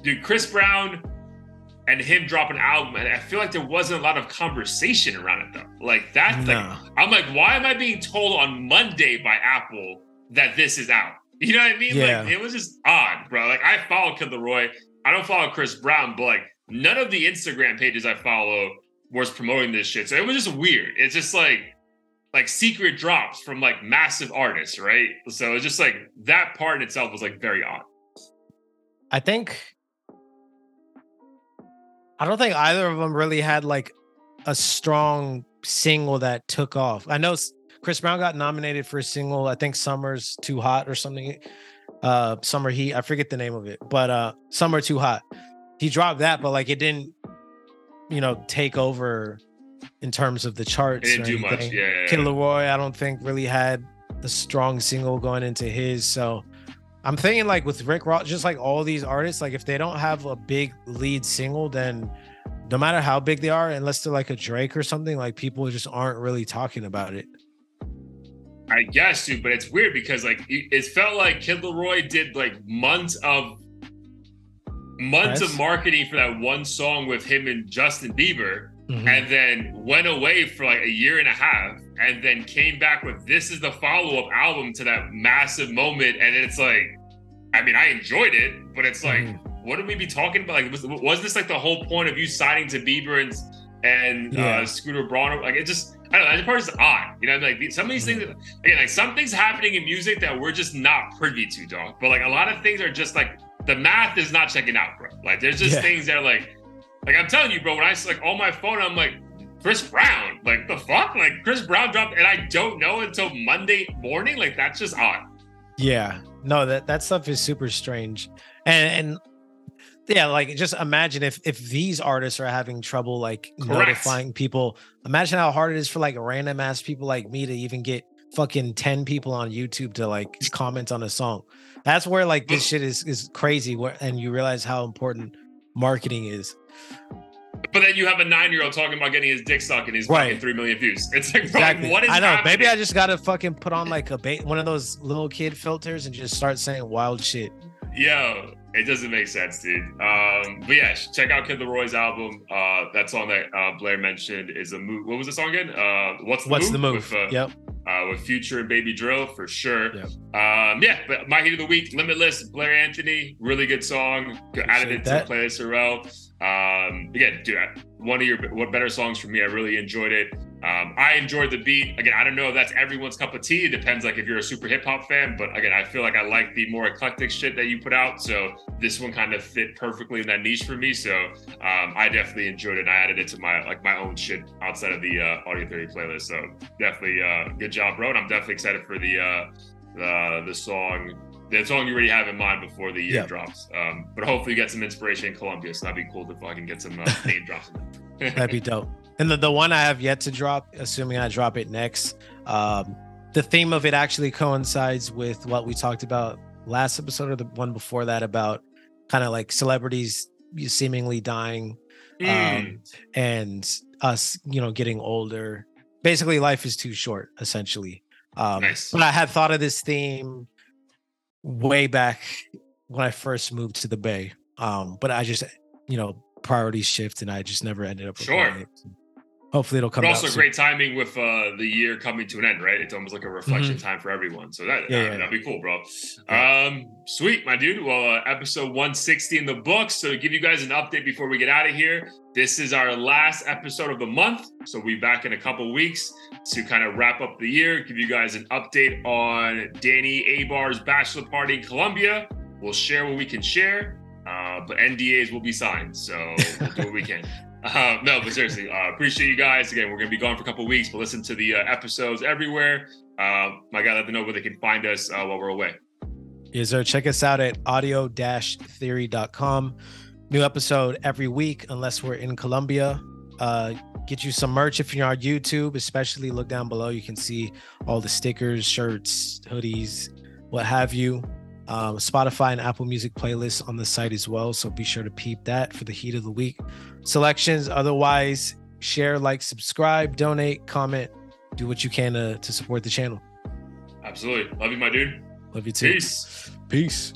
dude. Chris Brown and him drop an album, and I feel like there wasn't a lot of conversation around it though. Like that, no. like I'm like, why am I being told on Monday by Apple that this is out? You know what I mean? Yeah. Like it was just odd, bro. Like I follow Kid LAROI. I don't follow Chris Brown, but like none of the Instagram pages I follow was promoting this shit. So it was just weird. It's just like like secret drops from like massive artists, right? So it's just like that part in itself was like very odd. I think I don't think either of them really had like a strong single that took off. I know Chris Brown got nominated for a single. I think "Summer's Too Hot" or something. Uh, "Summer Heat." I forget the name of it, but uh, "Summer Too Hot." He dropped that, but like it didn't, you know, take over in terms of the charts. It didn't do much. Yeah. yeah, Kid. LAROI, I don't think really had a strong single going into his. So I'm thinking like with Rick Ross, just like all these artists, like if they don't have a big lead single, then no matter how big they are, unless they're like a Drake or something, like people just aren't really talking about it. I guess, dude, but it's weird because like it it felt like Kid LAROI did like months of months Press. of marketing for that one song with him and Justin Bieber, Mhm. and then went away for like a year and a half, and then came back with this is the follow up album to that massive moment, and it's like, I mean, I enjoyed it, but it's like, Mhm. what would we be talking about? Like, was, was this like the whole point of you signing to Bieber and and Yeah. uh, Scooter Braun? Like, it just. I don't know. That part is odd. You know, like some of these things, again, like something's happening in music that we're just not privy to, dog. But like a lot of things are just like the math is not checking out, bro. Like there's just Yeah. things that are like, like I'm telling you, bro. When I like on my phone, I'm like, Chris Brown, like the fuck, like Chris Brown dropped, and I don't know until Monday morning. Like that's just odd. Yeah, no, that that stuff is super strange, and and yeah, like just imagine if if these artists are having trouble like Correct. notifying people. Imagine how hard it is for like random ass people like me to even get fucking ten people on YouTube to like comment on a song. That's where like this shit is is crazy. Where and you realize how important marketing is. But then you have a nine year old talking about getting his dick sucked and he's fucking Right. three million views. It's like, bro, Exactly. what is I know. happening? Maybe I just gotta fucking put on like a ba- one of those little kid filters and just start saying wild shit. Yo, it doesn't make sense, dude. Um, but yeah, check out Kid LAROI's album. Uh, that song that uh, Blair mentioned is a move. What was the song again? Uh, what's the What's move? the move? With, uh, yep. Uh, with Future and Baby Drill for sure. Yep. Um, yeah, but my hit of the week, Limitless, Blair Anthony, really good song. Added it to that. playlist as well. Um, again, dude, one of your what better songs for me. I really enjoyed it. Um, I enjoyed the beat. Again, I don't know if that's everyone's cup of tea. It depends, like if you're a super hip hop fan. But again, I feel like I like the more eclectic shit that you put out. So this one kind of fit perfectly in that niche for me. So um, I definitely enjoyed it. And I added it to my like my own shit outside of the uh, Audio Theory playlist. So definitely uh, good job, bro. And I'm definitely excited for the uh, the the song. The song you already have in mind before the year Yeah. drops, um, but hopefully you get some inspiration in Colombia, so that'd be cool to fucking get some uh, name drops. In there. That'd be dope. And the, the one I have yet to drop, assuming I drop it next, um, the theme of it actually coincides with what we talked about last episode or the one before that about kind of like celebrities seemingly dying Mm. um, and us, you know, getting older. Basically, life is too short, essentially. Um, Nice. But I had thought of this theme way back when I first moved to the Bay. Um, but I just, you know, priorities shift, and I just never ended up. Sure. it. Hopefully, it'll come But out. also soon. great timing with uh, the year coming to an end, right? It's almost like a reflection time for everyone. So that Mm-hmm. Yeah, uh, yeah, that'd be cool, bro. Yeah. Um, sweet, my dude. Well, uh, episode 160 in the books. So to give you guys an update before we get out of here, this is our last episode of the month. So we'll be back in a couple weeks to kind of wrap up the year, give you guys an update on Danny Abar's bachelor party in Colombia. We'll share what we can share, uh, but NDAs will be signed. So we'll do what we can. Uh, no, but seriously, uh, appreciate you guys. Again, we're gonna be gone for a couple weeks, but listen to the uh, episodes everywhere. Uh, my God, let them know where they can find us uh, while we're away. Yes, sir. Check us out at audio-theory.com. New episode every week, unless we're in Colombia. Uh, get you some merch if you're on YouTube, especially look down below. You can see all the stickers, shirts, hoodies, what have you. Um, Spotify and Apple Music playlists on the site as well. So be sure to peep that for the heat of the week selections. Otherwise, share, like, subscribe, donate, comment, do what you can to, to support the channel. Absolutely. Love you, my dude. Love you too. Peace. Peace.